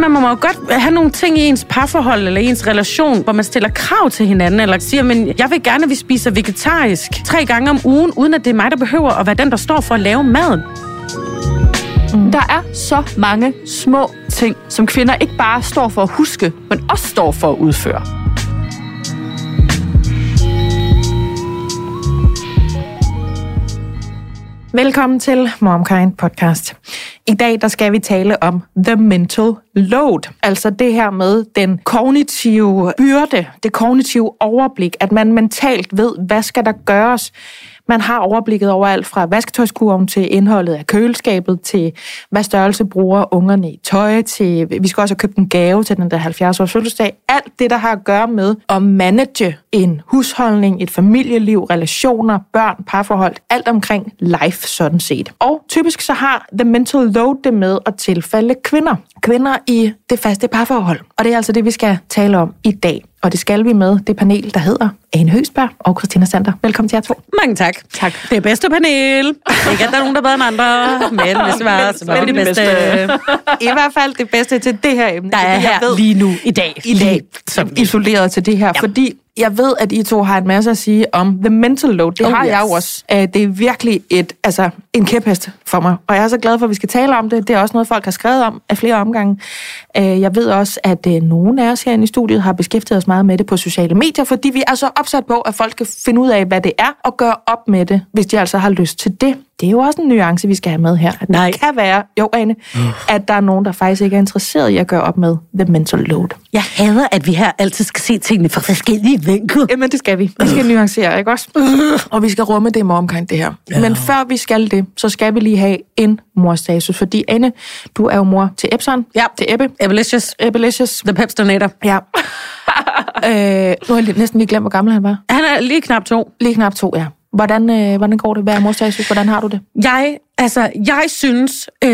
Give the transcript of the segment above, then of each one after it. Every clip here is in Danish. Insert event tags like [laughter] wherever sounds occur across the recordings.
man må jo godt have nogle ting i ens parforhold eller i ens relation, hvor man stiller krav til hinanden, eller siger, men jeg vil gerne, at vi spiser vegetarisk tre gange om ugen, uden at det er mig, der behøver at være den, der står for at lave maden. Mm. Der er så mange små ting, som kvinder ikke bare står for at huske, men også står for at udføre. Velkommen til MomKind podcast. I dag der skal vi tale om the mental load, altså det her med den kognitive byrde, det kognitive overblik, at man mentalt ved, hvad skal der gøres, man har overblikket over alt fra vasketøjskurven til indholdet af køleskabet, til hvad størrelse bruger ungerne i tøj, til vi skal også have købt en gave til den der 70-års fødselsdag. Alt det, der har at gøre med at manage en husholdning, et familieliv, relationer, børn, parforhold, alt omkring life sådan set. Og typisk så har the mental load det med at tilfalde kvinder. Kvinder i det faste parforhold. Og det er altså det, vi skal tale om i dag. Og det skal vi med det panel, der hedder Ane Høsberg og Christina Sander. Velkommen til jer to. Mange tak. Tak. Det bedste panel. Ikke, at der er nogen, der er bedre end andre, men hvis det var, så var det det bedste. [laughs] I hvert fald det bedste til det her emne. Der er her ved, lige nu, i dag. I dag, som isoleret til det her. Ja. Fordi jeg ved, at I to har en masse at sige om the mental load. Det oh, har yes. jeg jo også. Det er virkelig et, altså, en kæphest for mig. Og jeg er så glad for, at vi skal tale om det. Det er også noget, folk har skrevet om af flere omgange. Jeg ved også, at nogle af os herinde i studiet har beskæftiget os meget med det på sociale medier, fordi vi er så opsat på, at folk skal finde ud af, hvad det er, og gøre op med det, hvis de altså har lyst til det. Det er jo også en nuance, vi skal have med her. At Nej. Det kan være, jo Ane, uh. at der er nogen, der faktisk ikke er interesseret i at gøre op med the mental load. Jeg hader, at vi her altid skal se tingene fra forskellige vinkler. Jamen, det skal vi. Vi skal uh. nuancere, ikke også? Uh. Og vi skal rumme det med omkring det her. Ja. Men før vi skal det, så skal vi lige have en morstatus. Fordi Anne, du er jo mor til Epson. Ja. Til Ebbe. Ebbelicious. Ebbelicious. The Peps Donator. Ja. [laughs] øh, nu har jeg næsten lige glemt, hvor gammel han var. Han er lige knap to. Lige knap to, ja. Hvordan, øh, hvordan går det? Hvad er morstatus? Hvordan har du det? Jeg Altså, jeg synes, øh,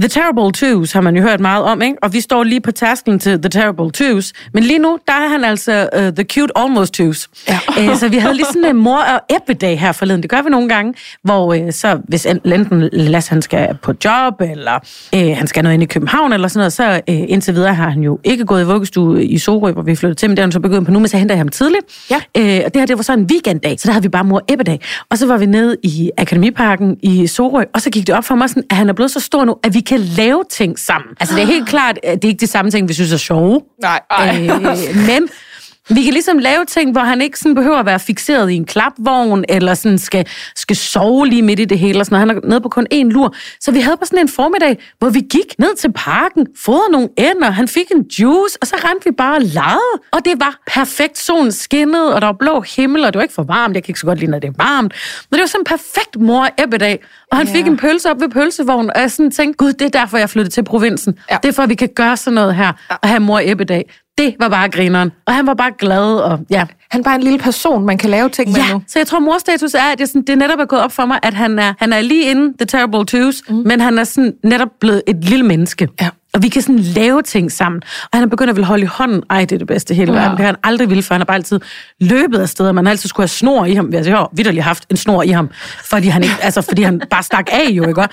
The Terrible Twos har man jo hørt meget om, ikke? Og vi står lige på tasken til The Terrible Twos. Men lige nu, der er han altså uh, The Cute Almost Twos. Ja. Æ, så vi havde lige sådan en mor- og æbbedag her forleden. Det gør vi nogle gange, hvor øh, så hvis enten Lasse han skal på job, eller øh, han skal noget ind i København, eller sådan noget, så øh, indtil videre har han jo ikke gået i vuggestue i Sorø, hvor vi flyttede til, men det er han så begyndt på nu, men så henter jeg ham tidligt. Ja. Æ, og det her, det var så en weekenddag, så der havde vi bare mor- og æbbedag. Og så var vi nede i Akademiparken i i Sorø, og så gik det op for mig, sådan, at han er blevet så stor nu, at vi kan lave ting sammen. Altså, det er helt klart, at det er ikke de samme ting, vi synes er sjove. Nej, ej. Øh, men vi kan ligesom lave ting, hvor han ikke sådan behøver at være fixeret i en klapvogn, eller sådan skal, skal sove lige midt i det hele. Og sådan Han er nede på kun én lur. Så vi havde bare sådan en formiddag, hvor vi gik ned til parken, fodrede nogle ænder, han fik en juice, og så rendte vi bare og legede. Og det var perfekt. Solen skinnede, og der var blå himmel, og det var ikke for varmt. Jeg kan ikke så godt lide, når det er varmt. Men det var sådan en perfekt mor dag. Og han ja. fik en pølse op ved pølsevognen, og jeg sådan tænkte, gud, det er derfor, jeg flyttede til provinsen. Ja. Det er for, at vi kan gøre sådan noget her, ja. og have mor dag det var bare grineren. Og han var bare glad, og ja. Han bare en lille person, man kan lave ting ja, med nu. så jeg tror, morstatus er, at jeg sådan, det er netop er gået op for mig, at han er, han er lige inde The Terrible Twos, mm. men han er sådan netop blevet et lille menneske. Ja. Og vi kan sådan lave ting sammen. Og han er begyndt at vil holde i hånden. Ej, det er det bedste hele verden. Ja. Det har han aldrig ville, for han har bare altid løbet af steder. Man har altid skulle have snor i ham. Altså, jeg har vidderligt haft en snor i ham, fordi han, ikke, altså, fordi han bare stak af jo, ikke?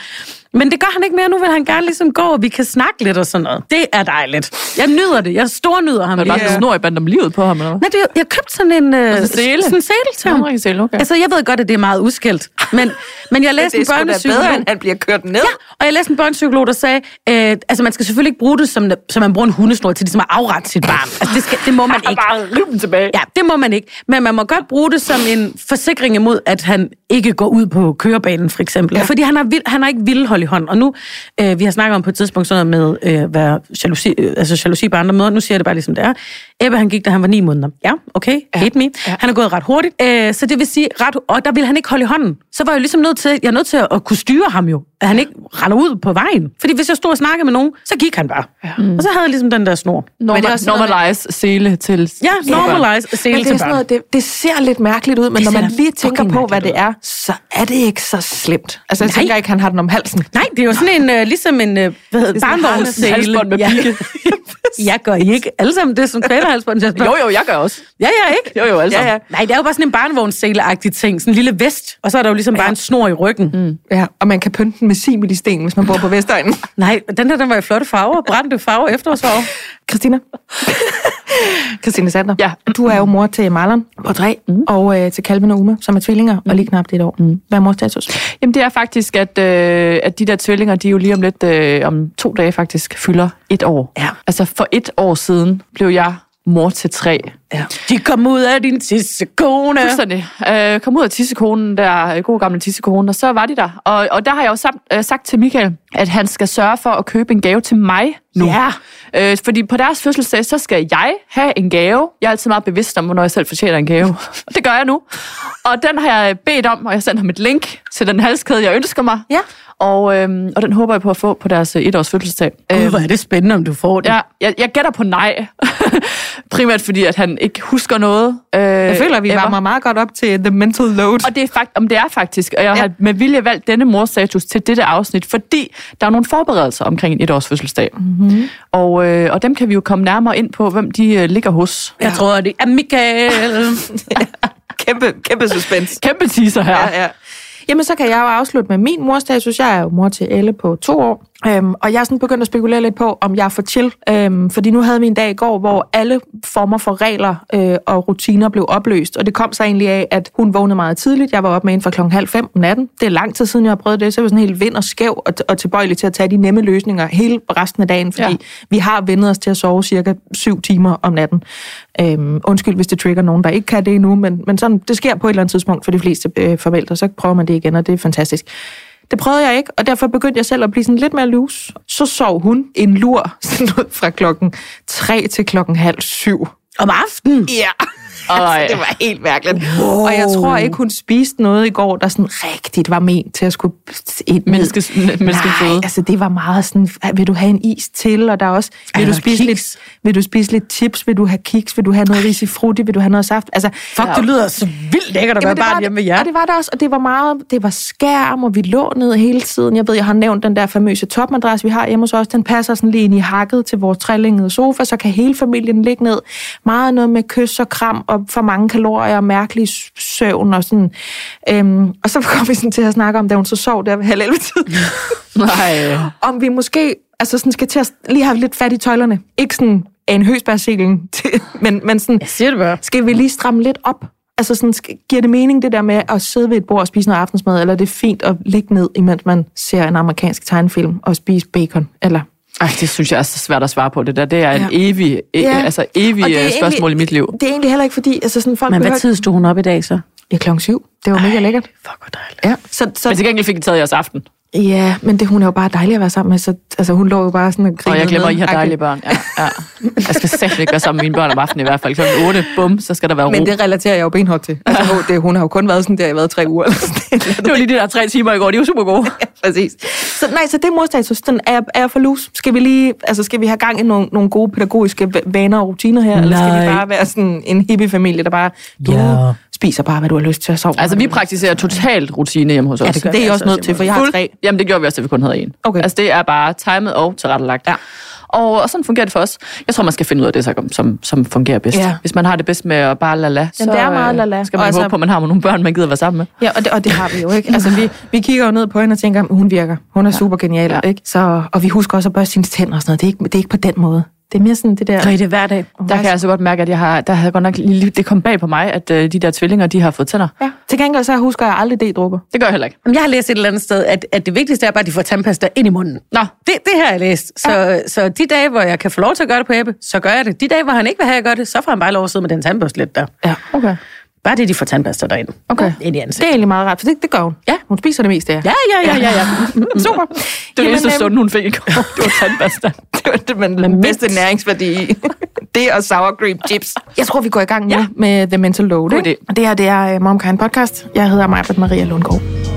Men det gør han ikke mere. Nu vil han gerne ligesom gå, og vi kan snakke lidt og sådan noget. Det er dejligt. Jeg nyder det. Jeg stornyder ham. Men bare sådan snor i bandt om livet på ham, eller Nej, det, jeg købte sådan en altså, sele. Sådan en sele til ham. Ja, sele, okay. Altså, jeg ved godt, at det er meget udskilt. Men, men jeg læste en børnepsykolog. bedre, end han bliver kørt ned. Ja, og jeg læste en børnepsykolog, der sagde, øh, altså man skal selvfølgelig ikke bruge det, som, som man bruger en hundesnor til ligesom at afrette sit barn. Altså, det, skal, det må man [laughs] ikke. Bare rive den tilbage. Ja, det må man ikke. Men man må godt bruge det som en forsikring imod, at han ikke går ud på kørebanen, for eksempel. Ja. Fordi han har, han har ikke vildt hold i hånd. Og nu Øh, vi har snakket om på et tidspunkt sådan noget med øh, være jalousi, øh, altså jalousi på andre måder. Nu siger jeg det bare ligesom det er. Ebbe, han gik, da han var ni måneder. Ja, okay, ja. hate me. Ja. Han er gået ret hurtigt. Øh, så det vil sige, ret, og der ville han ikke holde i hånden. Så var jeg ligesom nødt til, jeg er nødt til at, at kunne styre ham jo. At han ikke render ud på vejen. Fordi hvis jeg stod og snakkede med nogen, så gik han bare. Ja. Mm. Og så havde jeg ligesom den der snor. Normal, men det er normalize sele til Ja, normalize sele til børn. Noget, det, det ser lidt mærkeligt ud, men når man lige tænker på, hvad det er, så er det ikke så slemt. Altså, jeg Nej. tænker ikke, han har den om halsen. Nej, det er jo sådan en, uh, ligesom en uh, hvad hedder, barnvognssele. med ja. [laughs] jeg gør I ikke alle sammen det som kvælerhalsbånd, Jo, jo, jeg gør også. Ja, ja, ikke? Jo, jo, alle ja, ja. Nej, det er jo bare sådan en barnvognssele-agtig ting. Sådan en lille vest, og så er der jo ligesom ja. bare en snor i ryggen. Mm. Ja, og man kan pynte med simil i sten, hvis man bor på Vestegnen. [laughs] Nej, den der, den var i flotte farver. Brændte farver, efterårsfarver. Christina? [laughs] Christina Sander, Ja. du er jo mor til Marlon på tre, mm. og øh, til Calvin og Uma, som er tvillinger, mm. og lige knap et år. Mm. Hvad er mors status? Jamen det er faktisk, at, øh, at de der tvillinger, de jo lige om lidt, øh, om to dage faktisk, fylder et år. Ja. Altså for et år siden blev jeg mor til tre. Ja. De kom ud af din sidste kone. Fuldstændig. Øh, kom ud af tissekonen, der øh, gode gamle tissekonen, og så var de der. Og, og der har jeg jo sagt, øh, sagt til Michael, at han skal sørge for at købe en gave til mig nu. Ja. Øh, fordi på deres fødselsdag, så skal jeg have en gave. Jeg er altid meget bevidst om, hvornår jeg selv fortjener en gave. Og [laughs] det gør jeg nu. Og den har jeg bedt om, og jeg sender ham et link til den halskæde, jeg ønsker mig. Ja. Og, øhm, og den håber jeg på at få på deres øh, etårs fødselsdag. Gud, hvor er det spændende, om du får det. Ja, jeg, jeg gætter på nej. [laughs] [laughs] Primært fordi, at han ikke husker noget. Øh, Jeg føler, at vi varmer meget godt op til The Mental Load. Og det er, fakt, om det er faktisk, og jeg Ja. har med vilje valgt denne morstatus til dette afsnit, fordi der er nogle forberedelser omkring en etårs fødselsdag. Mm-hmm. Og, øh, og dem kan vi jo komme nærmere ind på, hvem de øh, ligger hos. Jeg tror, det er Michael. [laughs] Kæmpe, kæmpe suspense. Kæmpe teaser her. Ja, ja. Jamen, så kan jeg jo afslutte med min morstatus. Jeg er jo mor til Elle på to år. Øhm, og jeg er sådan begyndt at spekulere lidt på, om jeg er for chill. Øhm, fordi nu havde vi en dag i går, hvor alle former for regler øh, og rutiner blev opløst. Og det kom så egentlig af, at hun vågnede meget tidligt. Jeg var op med hende fra klokken halv fem om natten. Det er lang tid siden, jeg har prøvet det. Så jeg var sådan helt vind og skæv og, og tilbøjelig til at tage de nemme løsninger hele resten af dagen. Fordi Ja. vi har vendet os til at sove cirka syv timer om natten. Øhm, undskyld, hvis det trigger nogen, der ikke kan det endnu, men, men sådan, det sker på et eller andet tidspunkt for de fleste øh, forældre. Så prøver man det igen, og det er fantastisk. Det prøvede jeg ikke, og derfor begyndte jeg selv at blive sådan lidt mere loose. Så sov hun en lur [laughs] sådan noget fra klokken 3 til klokken halv syv. Om aftenen. Ja. [laughs] altså, det var helt mærkeligt. Wow. Og jeg tror ikke, hun spiste noget i går, der sådan rigtigt var ment til at skulle ind med. Menneskes, menneskeføde. Nej, altså det var meget sådan, vil du have en is til, og der er også, vil Ej, du, spise lidt, kiks. vil du spise lidt chips, vil du have kiks, vil du have noget risifrutti, vil du have noget saft? Altså, Fuck, det lyder så vildt lækkert at være det barn hjemme med jer. Og det var der også, og det var meget, det var skærm, og vi lå ned hele tiden. Jeg ved, jeg har nævnt den der famøse topmadras, vi har hjemme hos os. Den passer sådan lige ind i hakket til vores trælængede sofa, så kan hele familien ligge ned. Meget noget med kys og kram, og for mange kalorier, og mærkelig søvn, og sådan. Øhm, og så [laughs] kom vi sådan til at snakke om, da hun så sov der ved halv 11 tid. [laughs] Nej. om vi måske altså sådan skal til at lige have lidt fat i tøjlerne. Ikke sådan af en høsbærselen, [laughs] men, men sådan, Jeg siger det bare. skal vi lige stramme lidt op? Altså sådan, giver det mening det der med at sidde ved et bord og spise noget aftensmad, eller er det fint at ligge ned, imens man ser en amerikansk tegnefilm og spise bacon? Eller? Ej, det synes jeg er så svært at svare på det der. Det er en Ja. evig, e- Ja. altså evig er øh, spørgsmål i mit liv. Det er egentlig heller ikke fordi, altså sådan folk Men hvad behøver- tid stod hun op i dag så? Ja, klokken syv. Det var mega lækkert. Fuck, hvor dejligt. Ja. Så, så, Men til gengæld fik I taget jeres aften. Ja, men det, hun er jo bare dejlig at være sammen med, så altså, hun lå jo bare sådan og Og grinede jeg glemmer, at I har dejlige børn. Ja, ja. Jeg skal selv ikke være sammen med mine børn om aftenen i hvert fald. Klokken 8, bum, så skal der være ro. Men det relaterer jeg jo benhårdt til. Altså, hun- det, hun har jo kun været sådan der i været tre uger. Det var lige de der tre timer i går, de var super gode. [laughs] Ja, præcis. Så, nej, så det modstatus, den er, er for loose. Skal vi lige, altså skal vi have gang i nogle, nogle gode pædagogiske va- vaner og rutiner her, eller skal vi Nej. bare være sådan en hippie-familie, der bare, du Ja. spiser bare, hvad du har lyst til at sove? Altså, vi praktiserer totalt rutine hjemme hos os. Ja, det, gør det er I også nødt til, for jeg har tre. Jamen, det gjorde vi også, da vi kun havde en. Okay. Altså, det er bare timet og tilrettelagt. Ja. Og, og sådan fungerer det for os. Jeg tror, man skal finde ud af det, som, som, som fungerer bedst. Ja. Hvis man har det bedst med at bare lala, så det er meget øh, lala. skal man Og altså, altså- håbe på, at man har nogle børn, man gider være sammen med. Ja, og det, og det har vi jo ikke. Altså, vi, vi kigger jo ned på hende og tænker, hun virker. Hun er super genial, Ja. ikke? Så, og vi husker også at børste hendes tænder og sådan noget. Det er ikke, det er ikke på den måde. Det er mere sådan det der... Så er det hver dag. Der kan jeg altså godt mærke, at jeg har, der havde godt nok lige, det kom bag på mig, at øh, de der tvillinger, de har fået tænder. Ja. Til gengæld så husker jeg aldrig D-dråber. Det gør jeg heller ikke. Jamen, Jeg har læst et eller andet sted, at, at det vigtigste er bare, at de får tandpasta ind i munden. Nå, Det, det har jeg læst. Så, ja. så de dage, hvor jeg kan få lov til at gøre det på Ebbe, så gør jeg det. De dage, hvor han ikke vil have, at jeg gør det, så får han bare lov at sidde med den tandbørste lidt der. Ja. okay. Bare det, de får tandpasta derinde. Okay. Ind i Det ansigtet. er egentlig meget rart, for det, det gør hun. Ja. Hun spiser det meste af. Ja, ja, ja, ja, ja. [laughs] Super. Det var det eneste øhm, stunde, hun fik i går. [laughs] Det var tandpasta. [laughs] Det var det, man den bedste næringsværdi i. det og sour cream chips. Jeg tror, vi går i gang nu Ja. med The Mental Load. God? Og Det her, det er uh, Momkind Podcast. Jeg hedder Majbert Maria Lundgaard.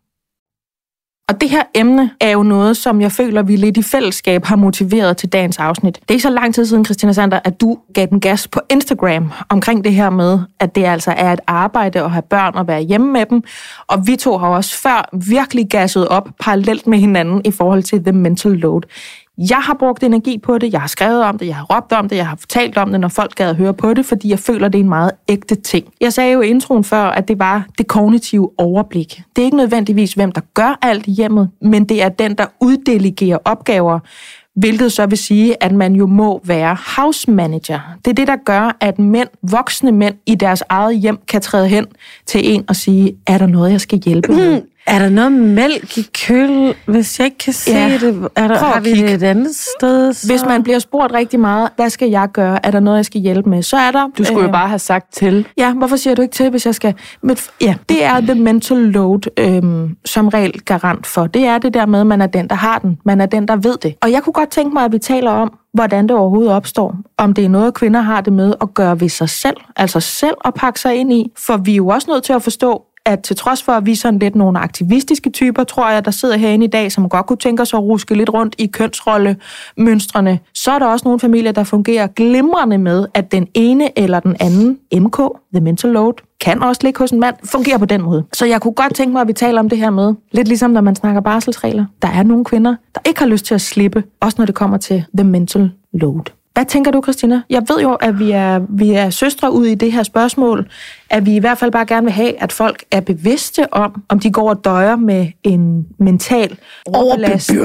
Og det her emne er jo noget, som jeg føler, vi lidt i fællesskab har motiveret til dagens afsnit. Det er ikke så lang tid siden, Christina Sander, at du gav den gas på Instagram omkring det her med, at det altså er et arbejde at have børn og være hjemme med dem. Og vi to har også før virkelig gasset op parallelt med hinanden i forhold til the mental load. Jeg har brugt energi på det, jeg har skrevet om det, jeg har råbt om det, jeg har fortalt om det, når folk gad at høre på det, fordi jeg føler, det er en meget ægte ting. Jeg sagde jo i introen før, at det var det kognitive overblik. Det er ikke nødvendigvis, hvem der gør alt i hjemmet, men det er den, der uddelegerer opgaver, hvilket så vil sige, at man jo må være house manager. Det er det, der gør, at mænd, voksne mænd i deres eget hjem kan træde hen til en og sige, er der noget, jeg skal hjælpe med? [clears throat] Er der noget mælk i køl, hvis jeg ikke kan se Ja. det? Er der, Prøv at har vi kigge. det et andet sted? Så? Hvis man bliver spurgt rigtig meget, hvad skal jeg gøre? Er der noget, jeg skal hjælpe med? Så er der... Du skulle jo øh, bare have sagt til. Ja, hvorfor siger du ikke til, hvis jeg skal... Men, ja, det er the mental load øhm, som regel garant for. Det er det der med, at man er den, der har den. Man er den, der ved det. Og jeg kunne godt tænke mig, at vi taler om, hvordan det overhovedet opstår. Om det er noget, kvinder har det med at gøre ved sig selv. Altså selv at pakke sig ind i. For vi er jo også nødt til at forstå, at til trods for, at vi er sådan lidt nogle aktivistiske typer, tror jeg, der sidder herinde i dag, som godt kunne tænke sig at ruske lidt rundt i kønsrollemønstrene, så er der også nogle familier, der fungerer glimrende med, at den ene eller den anden MK, the mental load, kan også ligge hos en mand, fungerer på den måde. Så jeg kunne godt tænke mig, at vi taler om det her med, lidt ligesom når man snakker barselsregler. Der er nogle kvinder, der ikke har lyst til at slippe, også når det kommer til the mental load. Hvad tænker du, Christina? Jeg ved jo, at vi er, vi er søstre ud i det her spørgsmål, at vi i hvert fald bare gerne vil have, at folk er bevidste om, om de går og døjer med en mental overbelastning.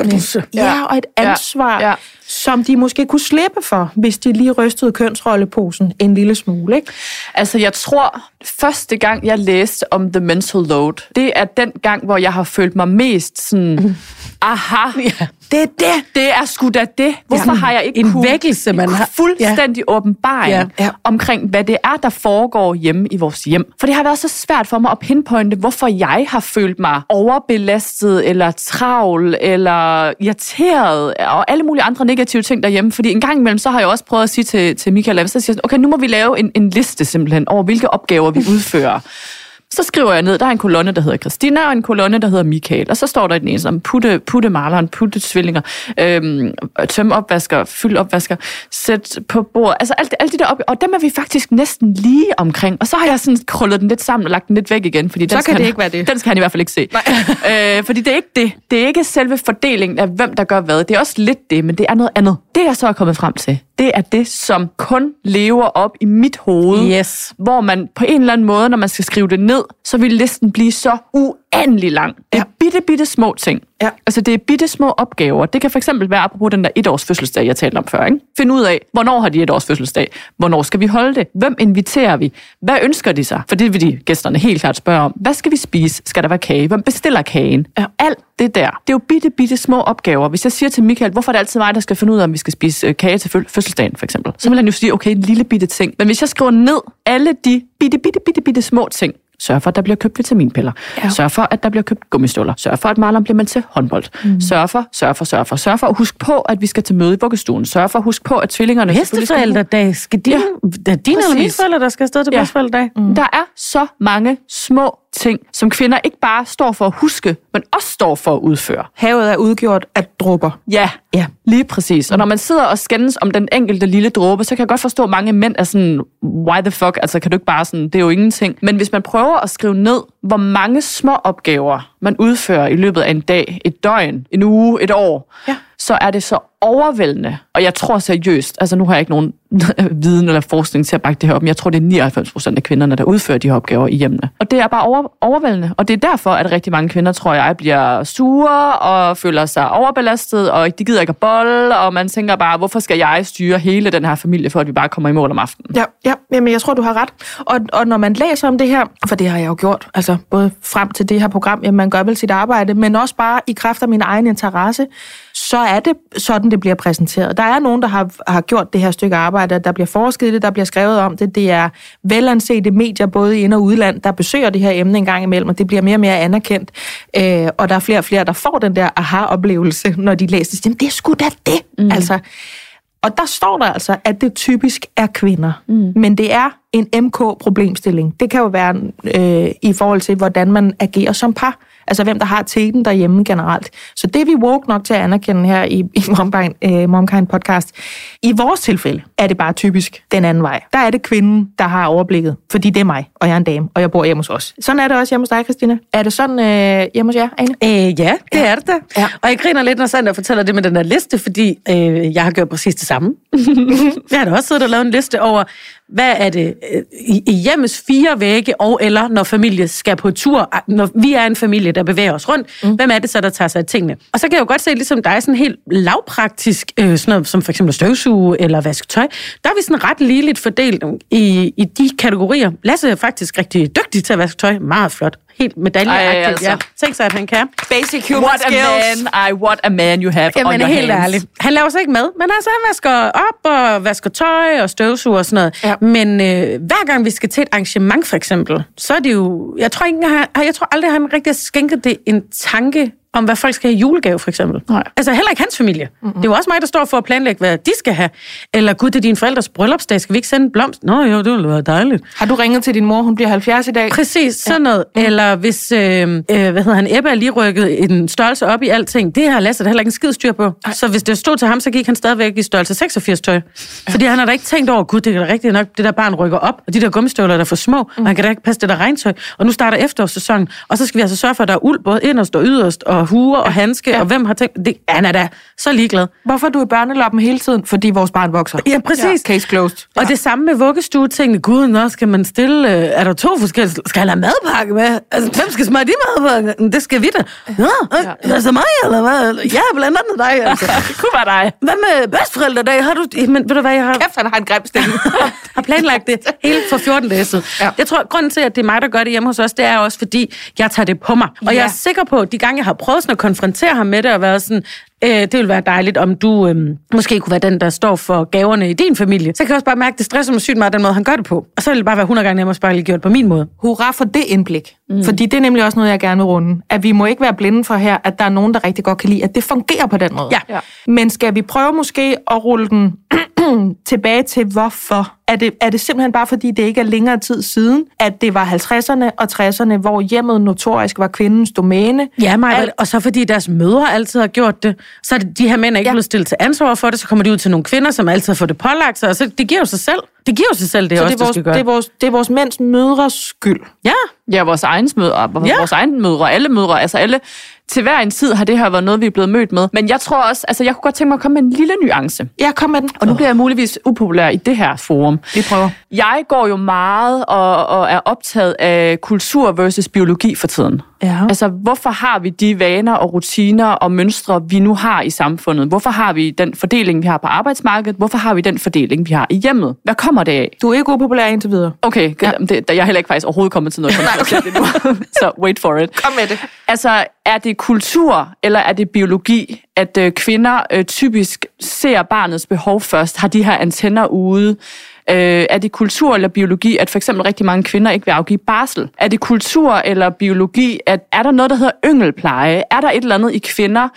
Ja, og et Ja, ansvar, ja. Som de måske kunne slippe for, hvis de lige rystede kønsrolleposen en lille smule. Ikke? Altså, jeg tror, første gang, jeg læste om The Mental Load, det er den gang, hvor jeg har følt mig mest sådan, [laughs] aha, ja. det er det, det er sgu da det. Hvorfor Ja. har jeg ikke En kunne- vækkelse, man har- Fuldstændig ja. åbenbaring Ja, ja. omkring, hvad det er, der foregår hjemme i vores hjem. For det har været så svært for mig at pinpointe, hvorfor jeg har følt mig overbelastet, eller travl, eller irriteret, og alle mulige andre negative ting derhjemme. Fordi en gang imellem, så har jeg også prøvet at sige til, til Michael, så siger okay, nu må vi lave en, en liste simpelthen over, hvilke opgaver vi [laughs] udfører. Så skriver jeg ned, der er en kolonne, der hedder Christina, og en kolonne, der hedder Michael. Og så står der i den ene som putte, putte maleren, putte tvillinger, øhm, tøm opvasker, fyld opvasker, sæt på bord. Altså alt, alt de der opgaver. Og dem er vi faktisk næsten lige omkring. Og så har jeg sådan krøllet den lidt sammen og lagt den lidt væk igen. Fordi den Så kan det han, ikke være det. Den skal han i hvert fald ikke se. [laughs] øh, fordi det er ikke det. Det er ikke selve fordelingen af, hvem der gør hvad. Det er også lidt det, men det er noget andet. Det jeg så er kommet frem til, det er det, som kun lever op i mit hoved Yes. hvor man på en eller anden måde, når man skal skrive det ned, så vil listen blive så uendelig lang. Det er Ja. bitte, bitte små ting. Ja. Altså, det er bitte små opgaver. Det kan for eksempel være, apropos den der et års fødselsdag, jeg talte om før. Ikke? Find ud af, hvornår har de et års fødselsdag? Hvornår skal vi holde det? Hvem inviterer vi? Hvad ønsker de sig? For det vil de gæsterne helt klart spørge om. Hvad skal vi spise? Skal der være kage? Hvem bestiller kagen? Ja. Alt det der. Det er jo bitte, bitte små opgaver. Hvis jeg siger til Michael, hvorfor er det altid mig, der skal finde ud af, om vi skal spise øh, kage til fø- fødselsdagen, for eksempel, så vil han jo sige, okay, en lille bitte ting. Men hvis jeg skriver ned alle de bitte, bitte, bitte, bitte små ting, Sørg for, at der bliver købt vitaminpiller. Ja. Sørg for, at der bliver købt gummistøvler. Sørg for, at Marlon bliver med til håndbold. Mm. Sørg for, sørg for, sørg for, sørg for. Og husk på, at vi skal til møde i vuggestuen. Sørg for, husk på, at tvillingerne... selvfølgelig skal- Hesteforældredag. Skal dine, ja. er dine eller mine forældre, der skal afsted til Ja. bedsteforældredag? Mm. Der er så mange små ting, som kvinder ikke bare står for at huske, men også står for at udføre. Havet er udgjort af dråber. Ja, Ja. lige præcis. Og når man sidder og skændes om den enkelte lille dråbe, så kan jeg godt forstå, at mange mænd er sådan, why the fuck, altså kan du ikke bare sådan, det er jo ingenting. Men hvis man prøver at skrive ned, hvor mange små opgaver man udfører i løbet af en dag, et døgn, en uge, et år, Ja. så er det så overvældende. Og jeg tror seriøst, altså nu har jeg ikke nogen [laughs] viden eller forskning til at bakke det her op, men jeg tror, det er 99 procent af kvinderne, der udfører de her opgaver i hjemmene. Og det er bare over, overvældende. Og det er derfor, at rigtig mange kvinder, tror jeg, bliver sure og føler sig overbelastet, og de gider ikke at bolle, og man tænker bare, hvorfor skal jeg styre hele den her familie, for at vi bare kommer i mål om aftenen? Ja, ja jamen, jeg tror, du har ret. Og, og når man læser om det her, for det har jeg jo gjort, altså både frem til det her program, jamen man gør vel sit arbejde, men også bare i kraft af min egen interesse, så er det sådan, det bliver præsenteret. Der er nogen, der har, har gjort det her stykke arbejde, der bliver forsket i det, der bliver skrevet om det. Det er velansete medier, både i ind- og udland, der besøger det her emne en gang imellem, og det bliver mere og mere anerkendt. Øh, og der er flere og flere, der får den der aha-oplevelse, når de læser det. Jamen, det er sgu da det! Mm. Altså, og der står der altså, at det typisk er kvinder. Mm. Men det er en MK-problemstilling. Det kan jo være øh, i forhold til, hvordan man agerer som par. Altså hvem der har teten derhjemme generelt. Så det er vi woke nok til at anerkende her i, i Momkind, øh, Momkind podcast. I vores tilfælde er det bare typisk den anden vej. Der er det kvinden, der har overblikket. Fordi det er mig, og jeg er en dame, og jeg bor hjemme hos os. Sådan er det også hjemme hos dig, Christina. Er det sådan øh, hjemme hos jer, Ane? Øh, ja, det ja. er det da. Ja. Og jeg griner lidt, når Sander fortæller det med den der liste, fordi øh, jeg har gjort præcis det samme. [laughs] jeg har da også siddet og lavet en liste over, hvad er det øh, i, i hjemmes fire vægge, og eller når familie skal på tur, når vi er en familie, der bevæger os rundt, mm. hvem er det så, der tager sig af tingene? Og så kan jeg jo godt se, ligesom dig, sådan helt lavpraktisk, øh, sådan noget, som for eksempel støvsuge eller vaske tøj, der er vi sådan ret ligeligt fordelt i, i de kategorier. Lasse er faktisk rigtig dygtig til at vaske tøj, meget flot. Helt medaljeagtigt, altså. ja. Tænk sig, at han kan. Basic human What a man, I, what a man you have on Jamen, your helt hands. ærligt. Han laver sig ikke mad, men altså, han vasker op og vasker tøj og støvsuger og sådan noget. Ja. Men øh, hver gang vi skal til et arrangement, for eksempel, så er det jo... Jeg tror, ikke, jeg, jeg tror aldrig, han rigtig har skænket det en tanke om, hvad folk skal have julegave, for eksempel. Nej. Altså heller ikke hans familie. Mm-hmm. Det er jo også mig, der står for at planlægge, hvad de skal have. Eller gud, det er dine forældres bryllupsdag. Skal vi ikke sende en blomst? Nå jo, det ville være dejligt. Har du ringet til din mor? Hun bliver 70 i dag. Præcis, sådan noget. Mm. Eller hvis, øh, øh, hvad hedder han, Ebba er lige rykket en størrelse op i alting. Det har Lasse da heller ikke en skid styr på. Ej. Så hvis det stod til ham, så gik han stadigvæk i størrelse 86 tøj. Fordi han har da ikke tænkt over, gud, det er da rigtigt nok, det der barn rykker op, og de der gummistøvler, der er for små, mm. og han kan da ikke passe det der regntøj. Og nu starter efterårssæsonen, og så skal vi altså sørge for, at der er uld både inderst og yderst, og huer og handske, ja. og hvem har tænkt, det, han er da så ligeglad. Hvorfor er du i børneloppen hele tiden? Fordi vores barn vokser. Ja, præcis. Case closed. Ja. Og det samme med vuggestuetingene. Gud, nå, skal man stille... Øh, er der to forskellige... Skal han have madpakke med? Altså, hvem skal smage de madpakke? Det skal vi da. Nå, ja. er det så mig, eller hvad? Ja, blandt andet dig, [laughs] altså. Det kunne være dig. Hvad med bedstforældredag? Har du... Men ved du hvad, jeg har, Kæft, han har en grim stemme. [laughs] har planlagt det hele for 14 dage siden. Ja. Ja. Jeg tror, grunden til, at det er mig, der gør det hjemme hos os, det er også, fordi jeg tager det på mig. Og Ja. jeg er sikker på, at de gange, jeg har prøvet sådan at konfrontere ham med det, og været sådan, øh, det ville være dejligt, om du øh, måske kunne være den, der står for gaverne i din familie. Så kan jeg også bare mærke, at det stresser mig sygt meget, den måde, han gør det på. Og så vil det bare være 100 gange nemmere, at bare gjort på min måde. Hurra for det indblik. Mm. Fordi det er nemlig også noget, jeg gerne vil runde. At vi må ikke være blinde for her, at der er nogen, der rigtig godt kan lide, at det fungerer på den måde. Ja. Ja. Men skal vi prøve måske at rulle den tilbage til, hvorfor? Er det, er det simpelthen bare, fordi det ikke er længere tid siden, at det var 50'erne og 60'erne, hvor hjemmet notorisk var kvindens domæne? Ja, mig, Alt- og så fordi deres mødre altid har gjort det, så er det, de her mænd er ikke Ja. blevet stillet til ansvar for det, så kommer de ud til nogle kvinder, som altid har fået det pålagt sig, og så det giver jo sig selv. Det giver jo sig selv, det er Så også, det er, vores, skal gøre. det, er vores, det er vores mænds mødres skyld. Ja, Ja, vores egen mødre, Ja. vores egen mødre, alle mødre, altså alle, til hver en tid har det her været noget, vi er blevet mødt med. Men jeg tror også, altså jeg kunne godt tænke mig at komme med en lille nuance. Ja, kom med den. Og nu bliver jeg muligvis upopulær i det her forum. Vi prøver. Jeg går jo meget og, og er optaget af kultur versus biologi for tiden. Ja. Altså, hvorfor har vi de vaner og rutiner og mønstre, vi nu har i samfundet? Hvorfor har vi den fordeling, vi har på arbejdsmarkedet? Hvorfor har vi den fordeling, vi har i hjemmet? Hvad kommer det af? Du er ikke upopulær indtil videre. Okay, ja. det, jeg er heller ikke faktisk overhovedet kommet til noget [laughs] kontroversielt endnu. [laughs] Så wait for it. Kom med det. Altså, er det kultur, eller er det biologi, at øh, kvinder øh, typisk ser barnets behov først, har de her antenner ude? Øh, er det kultur eller biologi, at for eksempel rigtig mange kvinder ikke vil afgive barsel? Er det kultur eller biologi, at er der noget, der hedder yngelpleje? Er der et eller andet i kvinder,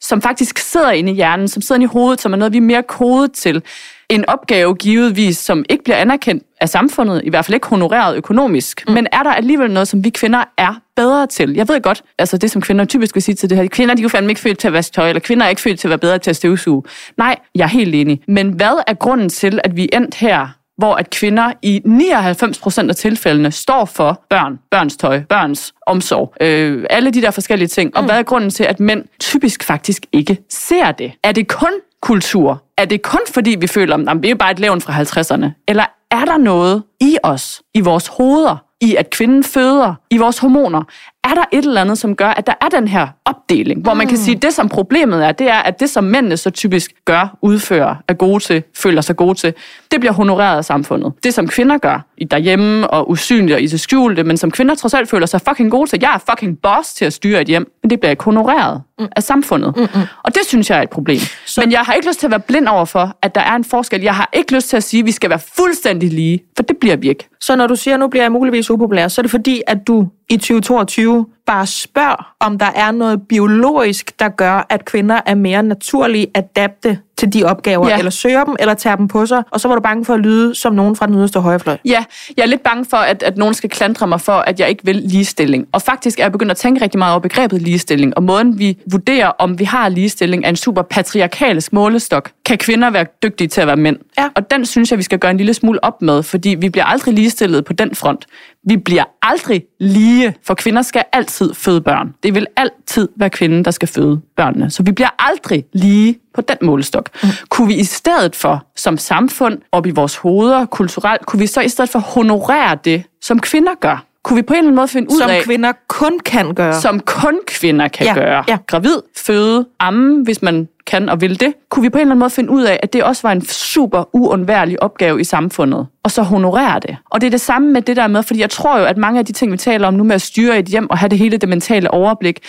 som faktisk sidder inde i hjernen, som sidder inde i hovedet, som er noget, vi er mere kodet til? En opgave givetvis, som ikke bliver anerkendt af samfundet, i hvert fald ikke honoreret økonomisk. Mm. Men er der alligevel noget, som vi kvinder er bedre til? Jeg ved godt, altså det som kvinder typisk vil sige til det her, kvinder de er jo fandme ikke født til at vaske tøj, eller kvinder er ikke født til at være bedre til at støvsuge. Nej, jeg er helt enig. Men hvad er grunden til, at vi endt her hvor at kvinder i 99 procent af tilfældene står for børn, børns tøj, børns omsorg, øh, alle de der forskellige ting. Mm. Og hvad er grunden til, at mænd typisk faktisk ikke ser det? Er det kun kultur? Er det kun fordi, vi føler, at vi er bare et levn fra 50'erne? Eller er der noget i os, i vores hoveder, i at kvinden føder, i vores hormoner, er der et eller andet, som gør, at der er den her opdeling, hvor man kan sige, at det som problemet er, det er, at det som mændene så typisk gør, udfører, er gode til, føler sig gode til, det bliver honoreret af samfundet. Det som kvinder gør, i derhjemme og usynligt og i det skjulte, men som kvinder trods alt føler sig fucking gode til, jeg er fucking boss til at styre et hjem, men det bliver ikke honoreret mm. af samfundet. Mm-mm. Og det synes jeg er et problem. Så... Men jeg har ikke lyst til at være blind over for, at der er en forskel. Jeg har ikke lyst til at sige, at vi skal være fuldstændig lige, for det bliver vi ikke. Så når du siger, at nu bliver jeg muligvis upopulær, så er det fordi, at du i 2022 bare spørg, om der er noget biologisk, der gør, at kvinder er mere naturlige adapte til de opgaver, ja. eller søger dem, eller tager dem på sig, og så var du bange for at lyde som nogen fra den yderste højrefløj. Ja, jeg er lidt bange for, at, at nogen skal klandre mig for, at jeg ikke vil ligestilling. Og faktisk er jeg begyndt at tænke rigtig meget over begrebet ligestilling, og måden vi vurderer, om vi har ligestilling, er en super patriarkalsk målestok. Kan kvinder være dygtige til at være mænd? Ja. Og den synes jeg, vi skal gøre en lille smule op med, fordi vi bliver aldrig ligestillet på den front. Vi bliver aldrig lige, for kvinder skal altid føde børn. Det vil altid være kvinden, der skal føde børnene. Så vi bliver aldrig lige på den målestok. Mm. Kunne vi i stedet for, som samfund, op i vores hoveder, kulturelt, kunne vi så i stedet for honorere det, som kvinder gør? Kunne vi på en eller anden måde finde ud som af... Som kvinder kun kan gøre. Som kun kvinder kan ja, gøre. Ja. Gravid, føde, amme, hvis man kan og vil det. Kunne vi på en eller anden måde finde ud af, at det også var en super uundværlig opgave i samfundet, og så honorere det. Og det er det samme med det der med, fordi jeg tror jo, at mange af de ting, vi taler om nu med at styre et hjem og have det hele det mentale overblik,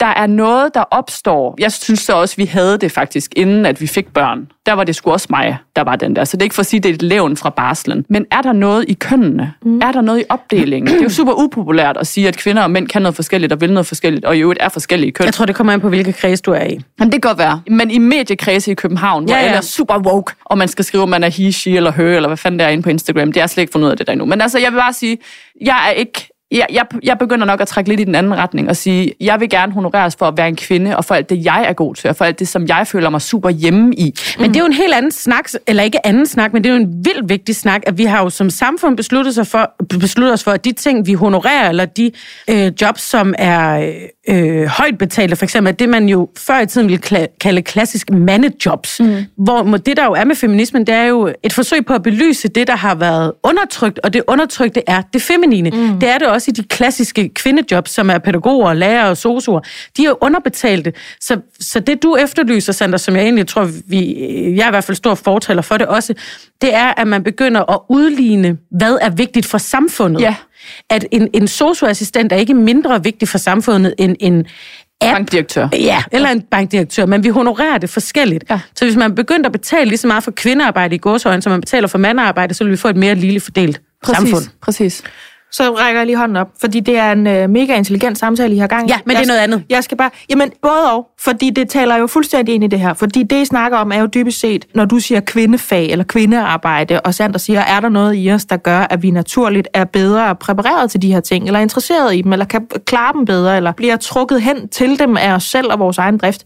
der er noget, der opstår. Jeg synes så også, vi havde det faktisk, inden at vi fik børn. Der var det sgu også mig, der var den der. Så det er ikke for at sige, at det er et levn fra barslen. Men er der noget i kønnene? Mm. Er der noget i opdelingen? Det er jo [clears throat] super upopulært at sige, at kvinder og mænd kan noget forskelligt og vil noget forskelligt, og i øvrigt er forskellige køn. Jeg tror, det kommer an på, hvilke kreds du er i. Jamen, det kan godt være. Men i mediekredse i København, hvor ja, ja. alle er super woke, og man skal skrive, om man er he, she eller her, eller hvad fanden det er inde på Instagram. Instagram. Det er slet ikke fundet ud af det der endnu. Men altså, jeg vil bare sige, jeg er ikke jeg, jeg, jeg begynder nok at trække lidt i den anden retning og sige, jeg vil gerne honoreres for at være en kvinde, og for alt det, jeg er god til, og for alt det, som jeg føler mig super hjemme i. Men det er jo en helt anden snak, eller ikke anden snak, men det er jo en vildt vigtig snak, at vi har jo som samfund besluttet, sig for, besluttet os for, at de ting, vi honorerer, eller de øh, jobs, som er øh, højt betalte, for eksempel, det man jo før i tiden ville kla- kalde klassisk mandejobs, mm. hvor det, der jo er med feminismen, det er jo et forsøg på at belyse det, der har været undertrykt, og det undertrykte er det feminine. Mm. Det er det også i de klassiske kvindejobs, som er pædagoger, lærere og sosuer. De er underbetalte. Så, så det, du efterlyser, Sander, som jeg egentlig tror, vi, jeg er i hvert fald stor fortaler for det også, det er, at man begynder at udligne, hvad er vigtigt for samfundet. Ja. At en, en socioassistent er ikke mindre vigtig for samfundet end en app. Bankdirektør. Ja, eller en bankdirektør, men vi honorerer det forskelligt. Ja. Så hvis man begynder at betale lige så meget for kvindearbejde i gåsøjne, som man betaler for mandarbejde, så vil vi få et mere lille fordelt præcis, samfund. Præcis så rækker jeg lige hånden op, fordi det er en øh, mega intelligent samtale, I har gang i. Ja, men jeg, det er noget andet. Jeg skal bare, jamen både og, fordi det taler jo fuldstændig ind i det her, fordi det, I snakker om, er jo dybest set, når du siger kvindefag eller kvindearbejde, og Sander siger, er der noget i os, der gør, at vi naturligt er bedre præpareret til de her ting, eller er interesseret i dem, eller kan klare dem bedre, eller bliver trukket hen til dem af os selv og vores egen drift,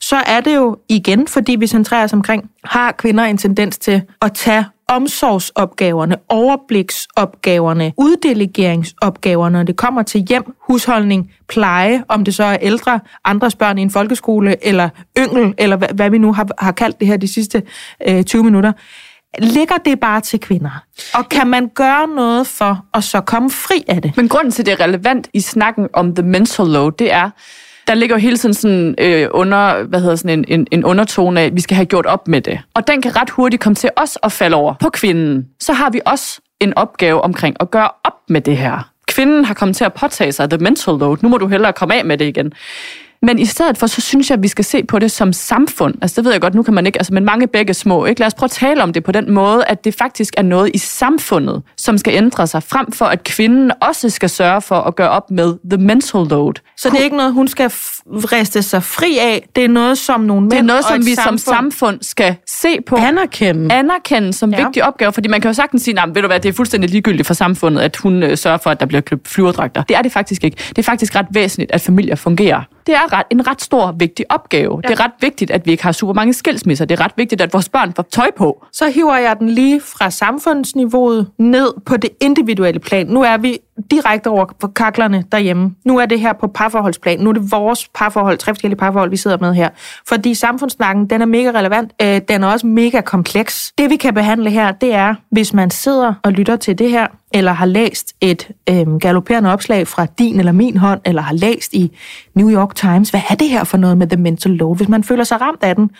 så er det jo igen, fordi vi centrerer os omkring, har kvinder en tendens til at tage omsorgsopgaverne, overbliksopgaverne, uddelegeringsopgaverne, når det kommer til hjem, husholdning, pleje, om det så er ældre, andres børn i en folkeskole, eller yngel, eller hvad, hvad vi nu har, har kaldt det her de sidste øh, 20 minutter, ligger det bare til kvinder? Og kan man gøre noget for at så komme fri af det? Men grunden til, at det er relevant i snakken om the mental load, det er, der ligger jo hele tiden sådan, øh, under, hvad hedder sådan en, en, en undertone af, at vi skal have gjort op med det. Og den kan ret hurtigt komme til os at falde over på kvinden. Så har vi også en opgave omkring at gøre op med det her. Kvinden har kommet til at påtage sig the mental load. Nu må du hellere komme af med det igen. Men i stedet for, så synes jeg, at vi skal se på det som samfund. Altså det ved jeg godt, nu kan man ikke, altså men mange begge små. Ikke? Lad os prøve at tale om det på den måde, at det faktisk er noget i samfundet, som skal ændre sig, frem for at kvinden også skal sørge for at gøre op med the mental load. Så det er ikke noget, hun skal riste sig fri af. Det er noget, som nogle mænd Det er noget, og som vi som samfund samfund skal se på. Anerkende. anerkende som Ja. vigtig opgave, fordi man kan jo sagtens sige, nej, ved du hvad, det er fuldstændig ligegyldigt for samfundet, at hun øh, sørger for, at der bliver købt flyverdragter. Det er det faktisk ikke. Det er faktisk ret væsentligt, at familier fungerer. Det er ret, en ret stor, vigtig opgave. Ja. Det er ret vigtigt, at vi ikke har super mange skilsmisser. Det er ret vigtigt, at vores børn får tøj på. så hiver jeg den lige fra samfundsniveauet ned på det individuelle plan. Nu er vi direkte over på kaklerne derhjemme. Nu er det her på parforholdsplan. Nu er det vores parforhold, tre forskellige parforhold, vi sidder med her. Fordi samfundssnakken, den er mega relevant. Øh, den er også mega kompleks. Det vi kan behandle her, det er, hvis man sidder og lytter til det her, eller har læst et øh, galopperende opslag fra din eller min hånd, eller har læst i New York Times, hvad er det her for noget med the mental load? Hvis man føler sig ramt af den,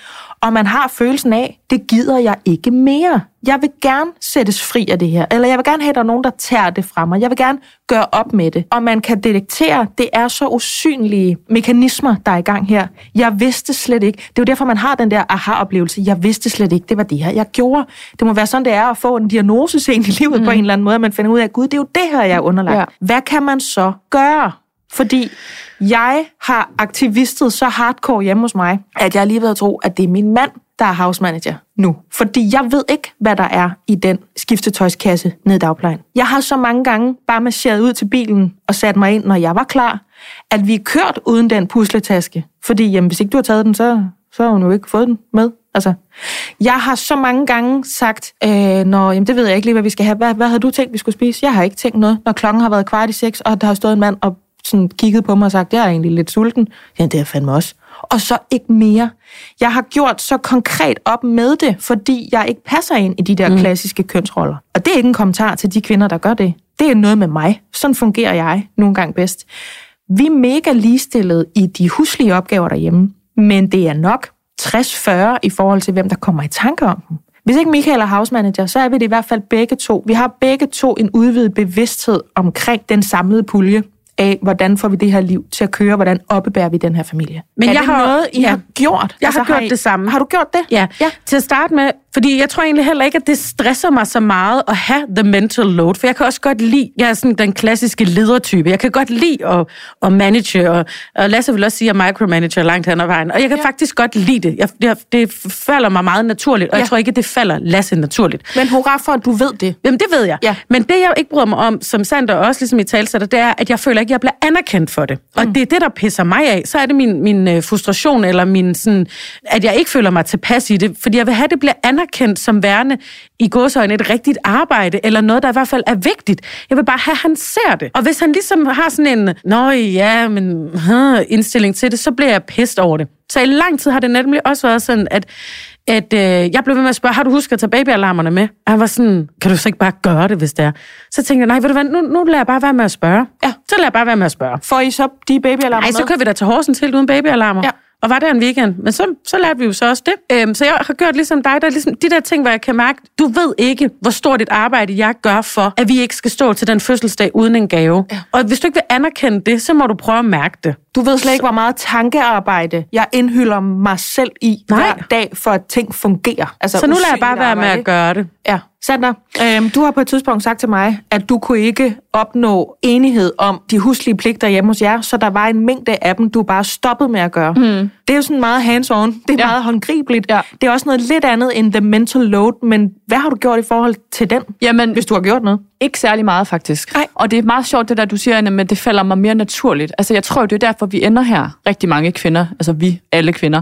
og man har følelsen af, det gider jeg ikke mere. Jeg vil gerne sættes fri af det her, eller jeg vil gerne have, at der er nogen, der tager det fra mig. Jeg vil gerne gøre op med det. Og man kan detektere, det er så usynlige mekanismer, der er i gang her. Jeg vidste slet ikke. Det er jo derfor, man har den der aha-oplevelse. Jeg vidste slet ikke, det var det her, jeg gjorde. Det må være sådan, det er at få en diagnose sent i livet mm. på en eller anden måde, at man finder ud af, gud, det er jo det her, jeg er underlagt. Ja. Hvad kan man så gøre? Fordi jeg har aktivistet så hardcore hjemme hos mig, at jeg lige ved at tro, at det er min mand, der er house manager nu. Fordi jeg ved ikke, hvad der er i den skiftetøjskasse ned i dagplejen. Jeg har så mange gange bare marcheret ud til bilen og sat mig ind, når jeg var klar, at vi er kørt uden den pusletaske. Fordi jamen, hvis ikke du har taget den, så, så har hun jo ikke fået den med. Altså, jeg har så mange gange sagt, øh, når, jamen, det ved jeg ikke lige, hvad vi skal have. Hvad, hvad havde du tænkt, vi skulle spise? Jeg har ikke tænkt noget. Når klokken har været kvart i seks, og der har stået en mand og sådan kigget på mig og sagt, jeg er egentlig lidt sulten. Ja, det er jeg fandme også. Og så ikke mere. Jeg har gjort så konkret op med det, fordi jeg ikke passer ind i de der mm. klassiske kønsroller. Og det er ikke en kommentar til de kvinder, der gør det. Det er noget med mig. Sådan fungerer jeg nogle gange bedst. Vi er mega ligestillede i de huslige opgaver derhjemme, men det er nok 60-40 i forhold til, hvem der kommer i tanke om dem. Hvis ikke Michael er house manager, så er vi det i hvert fald begge to. Vi har begge to en udvidet bevidsthed omkring den samlede pulje af, hvordan får vi det her liv til at køre, hvordan oppebærer vi den her familie. Men er jeg det har- noget, I ja. har gjort? Jeg har gjort I, det samme. Har du gjort det? Ja. ja, til at starte med, fordi jeg tror egentlig heller ikke, at det stresser mig så meget at have the mental load, for jeg kan også godt lide, jeg er sådan den klassiske ledertype, jeg kan godt lide at, at manage, og, og Lasse vil også sige, at jeg micromanager langt hen ad vejen, og jeg kan ja. faktisk godt lide det. Jeg, det. Det falder mig meget naturligt, og ja. Ja. jeg tror ikke, at det falder Lasse naturligt. Men hurra for, at du ved det. Jamen, det ved jeg. Ja. Men det, jeg ikke bryder mig om, som Sander også ligesom i talsætter, det er, at jeg føler ikke, jeg bliver anerkendt for det. Og det er det, der pisser mig af. Så er det min, min øh, frustration, eller min sådan, at jeg ikke føler mig tilpas i det. Fordi jeg vil have, at det bliver anerkendt som værende i godsøjne et rigtigt arbejde, eller noget, der i hvert fald er vigtigt. Jeg vil bare have, at han ser det. Og hvis han ligesom har sådan en, nå ja, men huh, indstilling til det, så bliver jeg pissed over det. Så i lang tid har det nemlig også været sådan, at at øh, jeg blev ved med at spørge, har du husket at tage babyalarmerne med? Og han var sådan, kan du så ikke bare gøre det, hvis det er? Så tænkte jeg, nej, ved du hvad, nu, nu lader jeg bare være med at spørge. Ja. Så lader jeg bare være med at spørge. Får I så de babyalarmer Nej, så kører vi da til Horsens helt uden babyalarmer. Ja. Og var der en weekend. Men så, så lærte vi jo så også det. Øhm, så jeg har gjort ligesom dig, der er ligesom de der ting, hvor jeg kan mærke, du ved ikke, hvor stort et arbejde jeg gør for, at vi ikke skal stå til den fødselsdag uden en gave. Ja. Og hvis du ikke vil anerkende det, så må du prøve at mærke det. Du ved slet ikke, hvor meget tankearbejde jeg indhylder mig selv i Nej. hver dag, for at ting fungerer. Altså Så nu lader jeg bare være med arbejde, at gøre det. Ja. Sander, øhm, du har på et tidspunkt sagt til mig, at du kunne ikke opnå enighed om de huslige pligter hjemme hos jer, så der var en mængde af dem, du bare stoppede med at gøre. Mm. Det er jo sådan meget hands-on. Det er Ja. meget håndgribeligt. Ja. Det er også noget lidt andet end the mental load, men hvad har du gjort i forhold til den, Jamen, hvis du har gjort noget? Ikke særlig meget, faktisk. Nej. Og det er meget sjovt, det der, du siger, Anna, men det falder mig mere naturligt. Altså, jeg tror, det er derfor, vi ender her. Rigtig mange kvinder, altså vi, alle kvinder,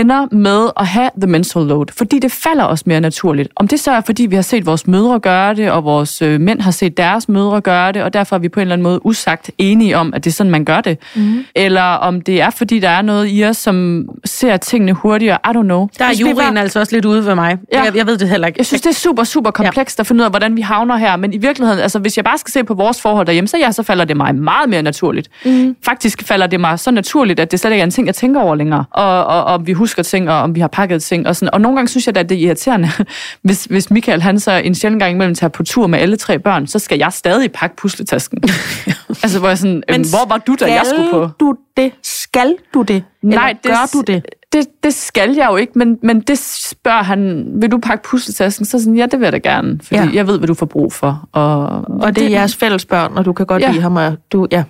ender med at have the mental load. Fordi det falder os mere naturligt. Om det så er, fordi vi har set vores mødre gøre det, og vores øh, mænd har set deres mødre gøre det, og derfor er vi på en eller anden måde usagt enige om, at det er sådan, man gør det. Mm. Eller om det er, fordi der er noget i os, som ser tingene hurtigere. I don't know. Der er juryen var- altså også lidt ude ved mig. Ja. Jeg, jeg ved det heller ikke. Jeg synes, det er super, super komplekst ja. at finde ud af, hvordan vi havner her. Men i virkeligheden, altså hvis jeg bare skal se på vores forhold derhjemme, så, ja, så falder det mig meget mere naturligt. Mm. Faktisk falder det mig så naturligt, at det slet ikke er en ting, jeg tænker over længere. Og, og, og vi husker ting, og om vi har pakket ting. Og, sådan. og nogle gange synes jeg, at det er irriterende, [laughs] hvis, hvis Michael han så en sjældent gang imellem tager på tur med alle tre børn, så skal jeg stadig pakke pusletasken. [laughs] altså hvor jeg sådan, øhm, hvor var du, da jeg skulle på? du det? Skal du det? Nej, Eller gør du det? det? Det skal jeg jo ikke, men, men det spørger han, vil du pakke pusletasken? Så sådan, ja, det vil jeg da gerne, fordi Ja. jeg ved, hvad du får brug for. Og, Og det er jeres fælles børn, og du kan godt Ja. lide ham, og du, ja.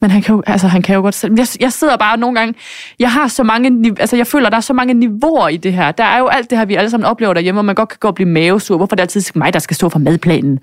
Men han kan jo, altså, han kan jo godt selv. Jeg, jeg sidder bare nogle gange, jeg har så mange, altså jeg føler, der er så mange niveauer i det her. Der er jo alt det her, vi alle sammen oplever derhjemme, og man godt kan gå og blive mavesur. Hvorfor er det altid mig, der skal stå for madplanen?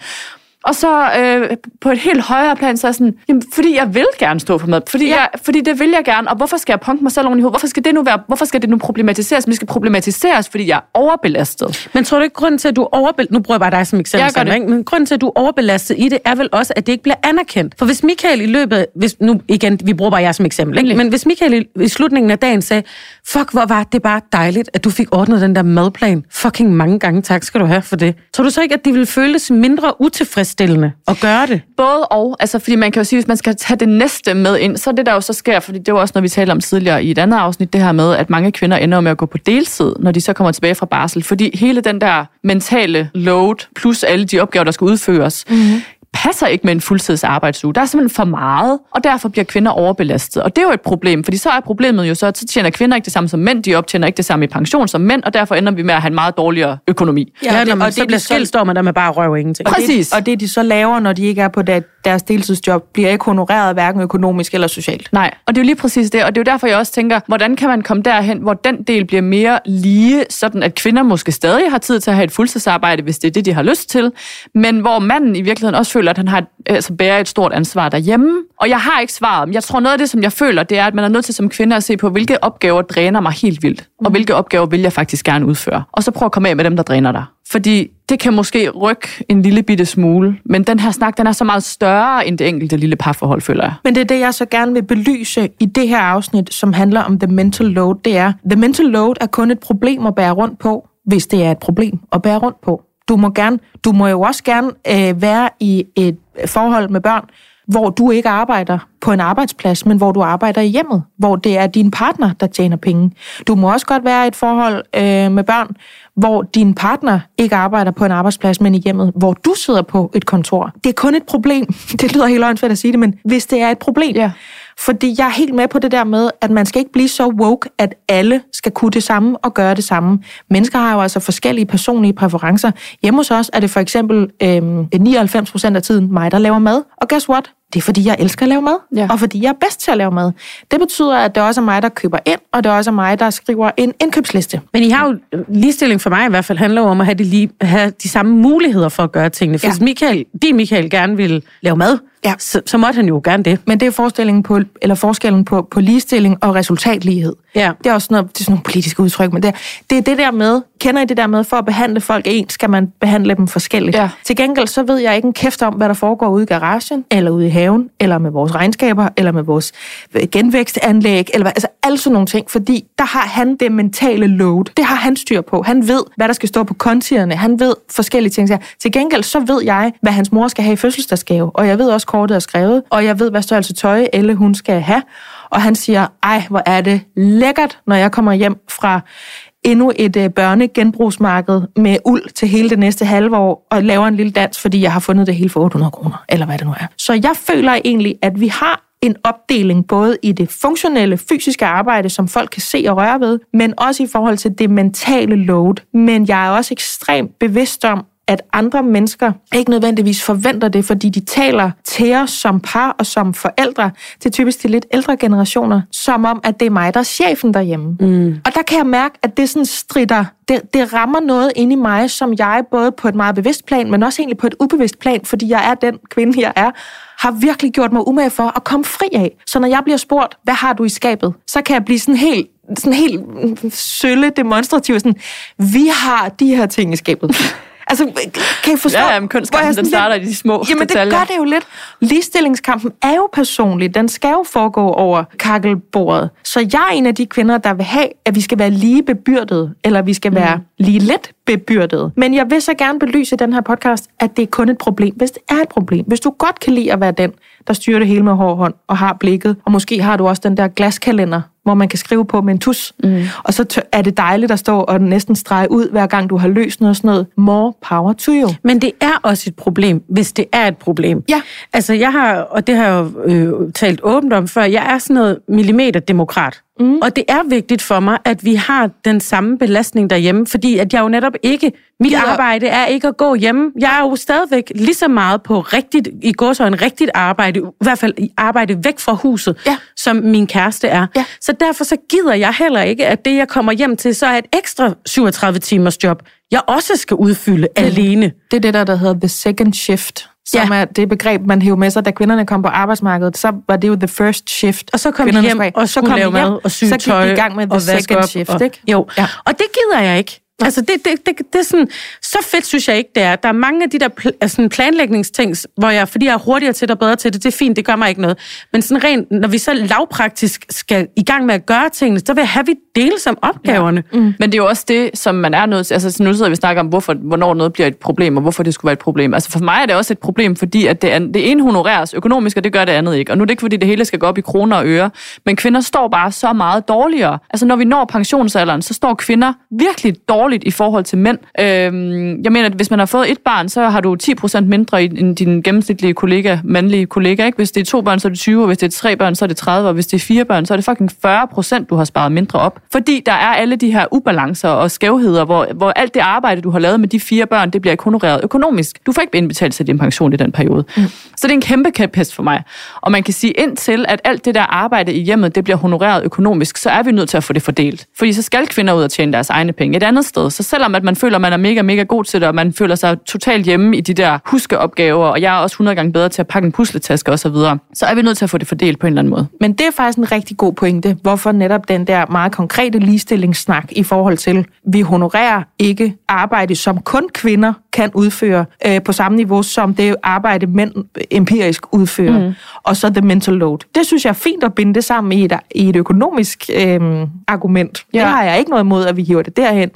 Og så øh, på et helt højere plan, så er sådan, jamen, fordi jeg vil gerne stå for mad. Fordi, ja. jeg, fordi det vil jeg gerne. Og hvorfor skal jeg punke mig selv oven i hovedet? Hvorfor skal det nu være, hvorfor skal det nu problematiseres? Men det skal problematiseres, fordi jeg er overbelastet. Men tror du ikke, grunden til, at du er overbelastet... Nu bruger jeg bare dig som eksempel. Det. ikke? Men grunden til, at du er overbelastet i det, er vel også, at det ikke bliver anerkendt. For hvis Michael i løbet... Hvis, nu igen, vi bruger bare jer som eksempel. Ikke? Men hvis Michael i, i slutningen af dagen sagde, fuck, hvor var det bare dejligt, at du fik ordnet den der madplan. Fucking mange gange tak skal du have for det. Tror du så ikke, at det ville føles mindre utilfredsstillende at gøre det? Både og, altså fordi man kan jo sige, hvis man skal tage det næste med ind, så er det der jo så sker, fordi det var også noget, vi talte om tidligere i et andet afsnit, det her med, at mange kvinder ender med at gå på deltid, når de så kommer tilbage fra barsel, fordi hele den der mentale load, plus alle de opgaver, der skal udføres, mm-hmm. Passer ikke med en fuldtidsarbejdsuge. Der er simpelthen for meget, og derfor bliver kvinder overbelastet. Og det er jo et problem, fordi så er problemet jo så, at så tjener kvinder ikke det samme som mænd, de optjener ikke det samme i pension som mænd, og derfor ender vi med at have en meget dårligere økonomi. Ja, ja det- og så det, bliver de så- skilt, står man der med bare røv og ingenting. Og Præcis. Det, og det, de så laver, når de ikke er på der, deres deltidsjob, bliver ikke honoreret hverken økonomisk eller socialt. Nej, og det er jo lige præcis det, og det er jo derfor, jeg også tænker, hvordan kan man komme derhen, hvor den del bliver mere lige, sådan at kvinder måske stadig har tid til at have et fuldtidsarbejde, hvis det er det, de har lyst til, men hvor manden i virkeligheden også føler, at han har, altså, bærer et stort ansvar derhjemme. Og jeg har ikke svaret, men jeg tror noget af det, som jeg føler, det er, at man er nødt til som kvinde at se på, hvilke opgaver dræner mig helt vildt, og hvilke opgaver vil jeg faktisk gerne udføre. Og så prøve at komme af med dem, der dræner dig. Fordi det kan måske rykke en lille bitte smule, men den her snak, den er så meget større end det enkelte lille parforhold, føler jeg. Men det er det, jeg så gerne vil belyse i det her afsnit, som handler om the mental load. Det er, the mental load er kun et problem at bære rundt på, hvis det er et problem at bære rundt på. Du må, gerne, du må jo også gerne øh, være i et forhold med børn, hvor du ikke arbejder på en arbejdsplads, men hvor du arbejder i hjemmet, hvor det er din partner, der tjener penge. Du må også godt være i et forhold øh, med børn, hvor din partner ikke arbejder på en arbejdsplads, men i hjemmet, hvor du sidder på et kontor. Det er kun et problem. [laughs] Det lyder helt åndssvagt at sige det, men hvis det er et problem. Ja. Fordi jeg er helt med på det der med, at man skal ikke blive så woke, at alle skal kunne det samme og gøre det samme. Mennesker har jo altså forskellige personlige præferencer. Hjemme hos os er det for eksempel øh, 99 procent af tiden mig, der laver mad. Og guess what? Det er fordi, jeg elsker at lave mad, Ja. og fordi jeg er bedst til at lave mad. Det betyder, at det også er mig, der køber ind, og det også er mig, der skriver en indkøbsliste. Men I har jo, ligestilling for mig i hvert fald, handler jo om at have de, lige, have de samme muligheder for at gøre tingene. For Ja. hvis Michael, din Michael gerne vil lave mad, Ja. så, så måtte han jo gerne det. Men det er forestillingen på, eller forskellen på, på ligestilling og resultatlighed. Ja. Det er også noget, det er sådan nogle politiske udtryk, men det det er det der med, kender I det der med, for at behandle folk ens, skal man behandle dem forskelligt. Ja. Til gengæld så ved jeg ikke en kæft om, hvad der foregår ude i garagen, eller ude i haven, eller med vores regnskaber, eller med vores øh, genvækstanlæg, eller hvad, altså alle sådan nogle ting, fordi der har han det mentale load. Det har han styr på. Han ved, hvad der skal stå på kontierne. Han ved forskellige ting. Så Til gengæld så ved jeg, hvad hans mor skal have i fødselsdagsgave, og jeg ved også, kortet er skrevet, og jeg ved, hvad størrelse tøj Elle hun skal have. Og han siger, ej, hvor er det lækkert, når jeg kommer hjem fra endnu et øh, børnegenbrugsmarked med uld til hele det næste halve år, og laver en lille dans, fordi jeg har fundet det hele for 800 kroner, eller hvad det nu er. Så jeg føler egentlig, at vi har en opdeling både i det funktionelle, fysiske arbejde, som folk kan se og røre ved, men også i forhold til det mentale load. Men jeg er også ekstremt bevidst om, at andre mennesker ikke nødvendigvis forventer det, fordi de taler til os som par og som forældre, til typisk de lidt ældre generationer, som om, at det er mig, der er chefen derhjemme. Mm. Og der kan jeg mærke, at det sådan strider, det, det rammer noget inde i mig, som jeg både på et meget bevidst plan, men også egentlig på et ubevidst plan, fordi jeg er den kvinde, jeg er, har virkelig gjort mig umage for at komme fri af. Så når jeg bliver spurgt, hvad har du i skabet, så kan jeg blive sådan helt sådan helt sølle demonstrativ, sådan, vi har de her ting i skabet. Altså, kan I forstå? Ja, ja, men kunstkampen, den starter lidt- i de små Jamen, detaljer. det gør det jo lidt. Ligestillingskampen er jo personlig. Den skal jo foregå over kakkelbordet. Så jeg er en af de kvinder, der vil have, at vi skal være lige bebyrdet, eller vi skal være lige let bebyrdet. Men jeg vil så gerne belyse i den her podcast, at det er kun et problem, hvis det er et problem. Hvis du godt kan lide at være den, der styrer det hele med hård hånd og har blikket, og måske har du også den der glaskalender, hvor man kan skrive på med en tus. Mm. Og så er det dejligt at stå og næsten strege ud, hver gang du har løst noget og sådan noget. More power to you. Men det er også et problem, hvis det er et problem. Ja. Altså, jeg har, og det har jeg jo øh, talt åbent om før, jeg er sådan noget millimeterdemokrat. Mm. Og det er vigtigt for mig, at vi har den samme belastning derhjemme, fordi at jeg jo netop ikke, mit Gider- arbejde er ikke at gå hjemme. Jeg er jo stadigvæk lige så meget på rigtigt, i går så en rigtigt arbejde, i hvert fald arbejde væk fra huset, Ja. som min kæreste er. Ja. Så derfor så gider jeg heller ikke, at det, jeg kommer hjem til, så er et ekstra 37 timers job, jeg også skal udfylde alene. Det er det der, der hedder the second shift, som Ja. er det begreb, man hæver med sig, da kvinderne kom på arbejdsmarkedet. Så var det jo the first shift. Og så kom de hjem og så kom de hjem, mad og sy så gik de i gang med the second op. shift, og, ikke? Jo, ja. og det gider jeg ikke. Altså, det, det, det, det er sådan, så fedt synes jeg ikke, det er. Der er mange af de der pl- altså, sådan planlægningsting, hvor jeg, fordi jeg er hurtigere til det og bedre til det, det er fint, det gør mig ikke noget. Men sådan rent, når vi så lavpraktisk skal i gang med at gøre tingene, så vil jeg have, at vi deles om opgaverne. Ja. Mm. Men det er jo også det, som man er nødt til. Altså, så nu sidder vi og snakker om, hvorfor, hvornår noget bliver et problem, og hvorfor det skulle være et problem. Altså, for mig er det også et problem, fordi at det, an- det ene honoreres økonomisk, og det gør det andet ikke. Og nu er det ikke, fordi det hele skal gå op i kroner og øre, men kvinder står bare så meget dårligere. Altså, når vi når pensionsalderen, så står kvinder virkelig dårligt i forhold til mænd. Øhm, jeg mener, at hvis man har fået et barn, så har du 10% mindre end din gennemsnitlige kollega, mandlige kollega. Ikke? Hvis det er to børn, så er det 20, og hvis det er tre børn, så er det 30, og hvis det er fire børn, så er det fucking 40%, du har sparet mindre op. Fordi der er alle de her ubalancer og skævheder, hvor, hvor alt det arbejde, du har lavet med de fire børn, det bliver ikke honoreret økonomisk. Du får ikke indbetalt til din pension i den periode. Mm. Så det er en kæmpe kæphest for mig. Og man kan sige, indtil at alt det der arbejde i hjemmet, det bliver honoreret økonomisk, så er vi nødt til at få det fordelt. Fordi så skal kvinder ud og tjene deres egne penge et andet sted. Så selvom at man føler, at man er mega, mega god til det, og man føler sig totalt hjemme i de der huskeopgaver, og jeg er også 100 gange bedre til at pakke en pusletaske osv., så, videre, så er vi nødt til at få det fordelt på en eller anden måde. Men det er faktisk en rigtig god pointe, hvorfor netop den der meget konkrete ligestillingssnak i forhold til, vi honorerer ikke arbejde, som kun kvinder kan udføre øh, på samme niveau som det arbejde, mænd empirisk udfører. Mm. Og så the mental load. Det synes jeg er fint at binde det sammen i et, i et økonomisk øh, argument. Ja. Det har jeg ikke noget imod, at vi hiver det derhen.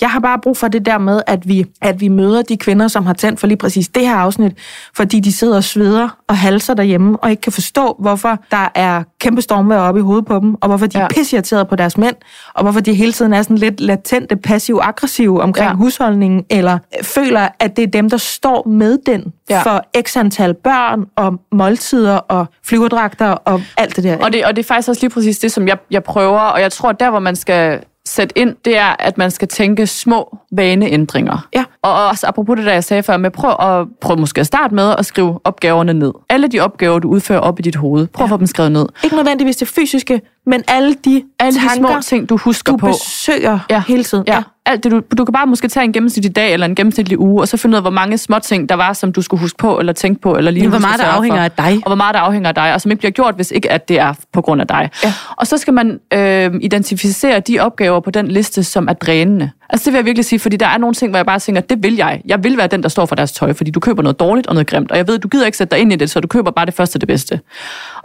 Jeg har bare brug for det der med, at vi, at vi møder de kvinder, som har tændt for lige præcis det her afsnit, fordi de sidder og sveder og halser derhjemme, og ikke kan forstå, hvorfor der er kæmpe stormvejr oppe i hovedet på dem, og hvorfor de ja. Er pisseirriterede på deres mænd, og hvorfor de hele tiden er sådan lidt latente, passiv-aggressive omkring ja. Husholdningen, eller føler, at det er dem, der står med den ja. For x antal børn, og måltider, og flyverdragter, og alt det der. Og det, og det er faktisk også lige præcis det, som jeg, jeg prøver, og jeg tror, der, hvor man skal sætte ind, det er, at man skal tænke små vaneændringer. Ja. Og også apropos det, der jeg sagde før, med prøv, at, prøv måske at starte med at skrive opgaverne ned. Alle de opgaver, du udfører op i dit hoved, prøv ja. at få dem skrevet ned. Ikke nødvendigvis det fysiske, men alle de Alle de tanker, små ting, du husker du på. besøger ja. hele tiden. Ja. Alt det, du, du kan bare måske tage en gennemsnitlig dag eller en gennemsnitlig uge, og så finde ud af, hvor mange små ting, der var, som du skulle huske på, eller tænke på, eller lige Ja, hvor meget der afhænger for. af dig. Og hvor meget der afhænger af dig, og som ikke bliver gjort, hvis ikke at det er på grund af dig. Ja. Og så skal man øh, identificere de opgaver på den liste, som er drænende. Altså det vil jeg virkelig sige, fordi der er nogle ting, hvor jeg bare tænker, det vil jeg. Jeg vil være den, der står for deres tøj, fordi du køber noget dårligt og noget grimt, og jeg ved, du gider ikke sætte dig ind i det, så du køber bare det første og det bedste.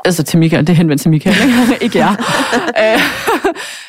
Altså til Michael, det er henvendt til Michael, ikke, [laughs] ikke jeg. Øh,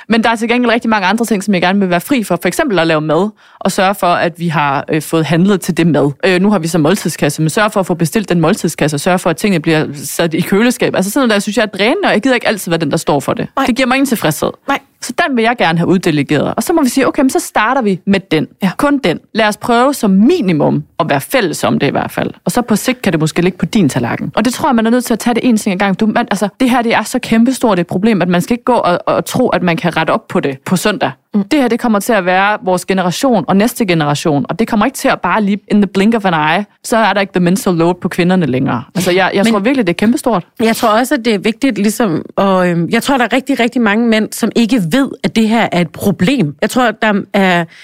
Men der er til gengæld rigtig mange andre ting, som jeg gerne vil være fri for. For eksempel at lave mad, og sørge for, at vi har øh, fået handlet til det mad. Øh, nu har vi så måltidskasse, men sørge for at få bestilt den måltidskasse, og sørge for, at tingene bliver sat i køleskab. Altså sådan noget, der synes jeg er drænende, og jeg gider ikke altid være den, der står for det. Nej. Det giver mig ingen tilfredshed. Nej. Så den vil jeg gerne have uddelegeret. Og så må vi sige, okay, men så starter vi med den. Ja. Kun den. Lad os prøve som minimum at være fælles om det i hvert fald. Og så på sigt kan det måske ligge på din tallerken. Og det tror jeg, man er nødt til at tage det en ting ad gang. Du, man, altså, det her det er så kæmpestort et problem, at man skal ikke gå og, og tro, at man kan rette op på det på søndag. Mm. Det her det kommer til at være vores generation og næste generation. Og det kommer ikke til at bare lige in the blink of an eye, så er der ikke the mental load på kvinderne længere. Altså, jeg, jeg Men- tror virkelig, det er kæmpestort. Jeg tror også, at det er vigtigt, ligesom, og øhm, jeg tror, der er rigtig, rigtig mange mænd, som ikke ved, at det her er et problem. Jeg tror, der er,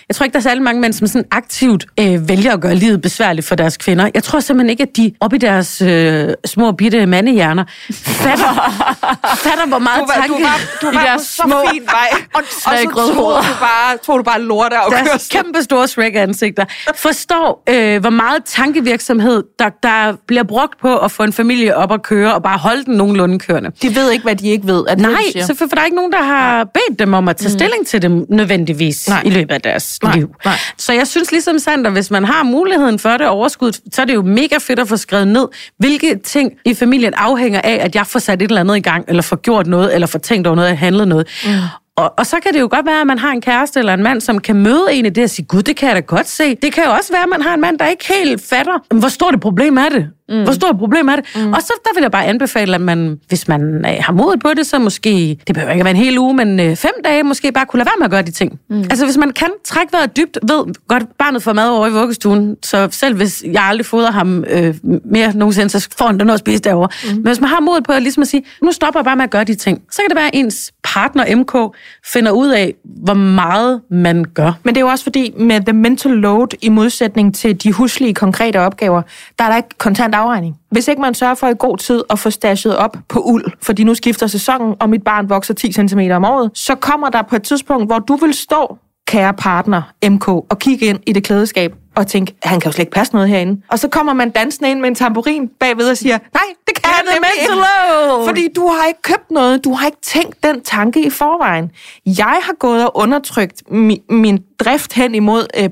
jeg tror ikke, der er særlig mange mænd, som sådan aktivt øh, vælger at gøre livet besværligt for deres kvinder. Jeg tror simpelthen ikke, at de op i deres øh, små, bitte mandehjerner fatter, [laughs] fatter hvor meget tanke... du I deres små fin vej. [laughs] Og, og hoveder. Du bare, tog du bare lort af deres kæmpe store Shrek-ansigter, forstår, øh, hvor meget tankevirksomhed, der, der bliver brugt på at få en familie op at køre, og bare holde den nogenlunde kørende. De ved ikke, hvad de ikke ved. Er det Nej, det, siger? selvfølgelig, for der er ikke nogen, der har bedt dem om at tage stilling til dem nødvendigvis Nej. i løbet af deres Nej, liv. nej. Så jeg synes ligesom Sander, hvis man har muligheden for det overskud, så er det jo mega fedt at få skrevet ned, hvilke ting i familien afhænger af, at jeg får sat et eller andet i gang, eller får gjort noget, eller får tænkt over noget, eller handlet noget. Mm. Og, og så kan det jo godt være, at man har en kæreste eller en mand, som kan møde en i det og sige, gud, det kan jeg da godt se. Det kan jo også være, at man har en mand, der ikke helt fatter, hvor stort et problem er det? Mm. Hvor stort et problem er det? Mm. Og så der vil jeg bare anbefale, at man, hvis man øh, har mod på det, så måske, det behøver ikke at være en hel uge, men øh, fem dage måske bare kunne lade være med at gøre de ting. Mm. Altså hvis man kan trække vejret dybt, ved godt, barnet får mad over i vuggestuen, så selv hvis jeg aldrig fodrer ham øh, mere nogensinde, så får han da noget at spise derovre. Mm. Men hvis man har mod på at, ligesom at sige, nu stopper jeg bare med at gøre de ting, så kan det være, at ens partner MK finder ud af, hvor meget man gør. Men det er jo også fordi, med the mental load, i modsætning til de huslige konkrete opgaver, der er der ikke kontant afregning. Hvis ikke man sørger for i god tid at få stashet op på uld, fordi nu skifter sæsonen, og mit barn vokser 10 cm om året, så kommer der på et tidspunkt, hvor du vil stå kære partner, MK, og kigge ind i det klædeskab og tænke, han kan jo slet ikke passe noget herinde. Og så kommer man dansende ind med en tamburin bagved og siger, nej, det kan han nemlig ikke. Fordi du har ikke købt noget, du har ikke tænkt den tanke i forvejen. Jeg har gået og undertrykt mi- min drift hen imod øh,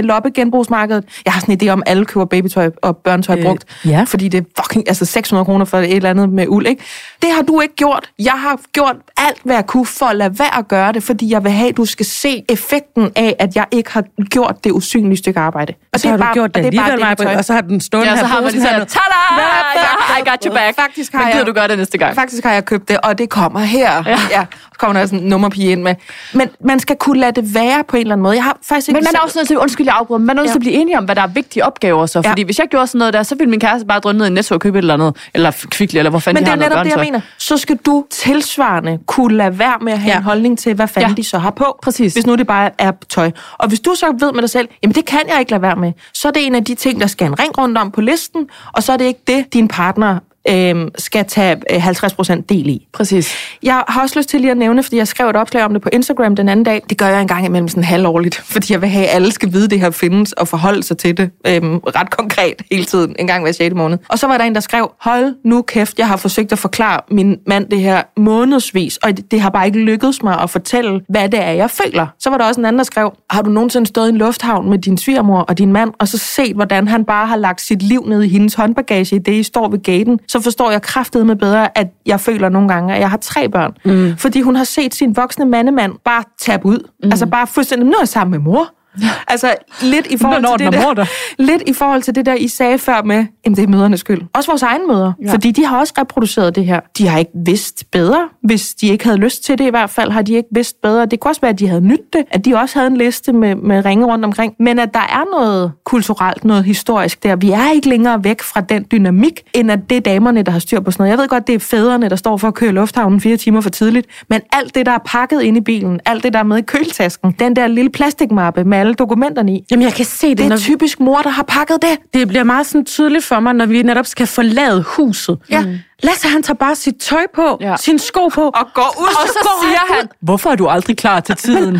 børneloppegenbrugsmarkedet. Jeg har sådan en idé om, at alle køber babytøj og børnetøj Øh, brugt, ja. fordi det er fucking altså 600 kroner for et eller andet med uld. Ikke? Det har du ikke gjort. Jeg har gjort alt, hvad jeg kunne for at lade være at gøre det, fordi jeg vil have, at du skal se effekten af, at jeg ikke har gjort det usynlige stykke arbejde. Og så har du gjort det og er bare alligevel, det, Maja, tøj. og så har den stående Ja, her så har man posen lige sådan, tada! I got you back. Faktisk har Men gider jeg- du gøre det næste gang? Faktisk har jeg købt det, og det kommer her. Ja. ja så kommer der sådan en nummerpige ind med. Men man skal kunne lade det være på en eller anden måde. Jeg har faktisk ikke Men man er også nødt til, undskyld, jeg afbryder, men man er nødt til Ja. at blive enige om, hvad der er vigtige opgaver så. Ja. Fordi hvis jeg gjorde sådan noget der, så ville min kæreste bare drønne ned i Netto og købe et eller andet. Eller kvickly, eller hvor fanden Men de det er netop noget det, jeg mener. Så skal du tilsvarende kunne lade være med at have Ja. ja. en holdning til, hvad fanden Ja. ja. de så har på. Præcis. Hvis nu det bare er tøj. Og hvis du så ved med dig selv, jamen det kan jeg ikke lade være med, så er det en af de ting, der skal en ring rundt om på listen, og så er det ikke det, din partner øhm, skal tage øh, 50% del i. Præcis. Jeg har også lyst til lige at nævne, fordi jeg skrev et opslag om det på Instagram den anden dag. Det gør jeg en gang imellem sådan halvårligt, [laughs] fordi jeg vil have, at alle skal vide, at det her findes og forholde sig til det øhm, ret konkret hele tiden, en gang hver 6. måned. Og så var der en, der skrev, hold nu kæft, jeg har forsøgt at forklare min mand det her månedsvis, og det, det har bare ikke lykkedes mig at fortælle, hvad det er, jeg føler. Så var der også en anden, der skrev, har du nogensinde stået i en lufthavn med din svigermor og din mand, og så set, hvordan han bare har lagt sit liv ned i hendes håndbagage i det, I står ved gaten, så forstår jeg kraftet med bedre, at jeg føler nogle gange, at jeg har tre børn. Mm. Fordi hun har set sin voksne mandemand bare tabe ud. Mm. Altså bare fuldstændig, nu er jeg sammen med mor. [laughs] Altså lidt i forhold Hvornår til det er der, lidt i forhold til det der, I sagde før med, jamen det er mødernes skyld. Også vores egen møder. Ja. Fordi de har også reproduceret det her. De har ikke vidst bedre, hvis de ikke havde lyst til det i hvert fald, har de ikke vidst bedre. Det kunne også være, at de havde nydt det, at de også havde en liste med, med ringe rundt omkring. Men at der er noget kulturelt, noget historisk der. Vi er ikke længere væk fra den dynamik, end at det er damerne, der har styr på sådan noget. Jeg ved godt, det er fædrene, der står for at køre lufthavnen fire timer for tidligt, men alt det, der er pakket ind i bilen, alt det, der er med i køletasken, den der lille plastikmappe med alle dokumenterne i, Jamen, jeg kan se det, det når er typisk mor, der har pakket det. det bliver meget sådan tydeligt for mig, når vi netop skal forlade huset. Ja. Lasse, han tager bare sit tøj på, Ja. sin sko på, Og går ud. Og så går siger han han, hvorfor er du aldrig klar til tiden?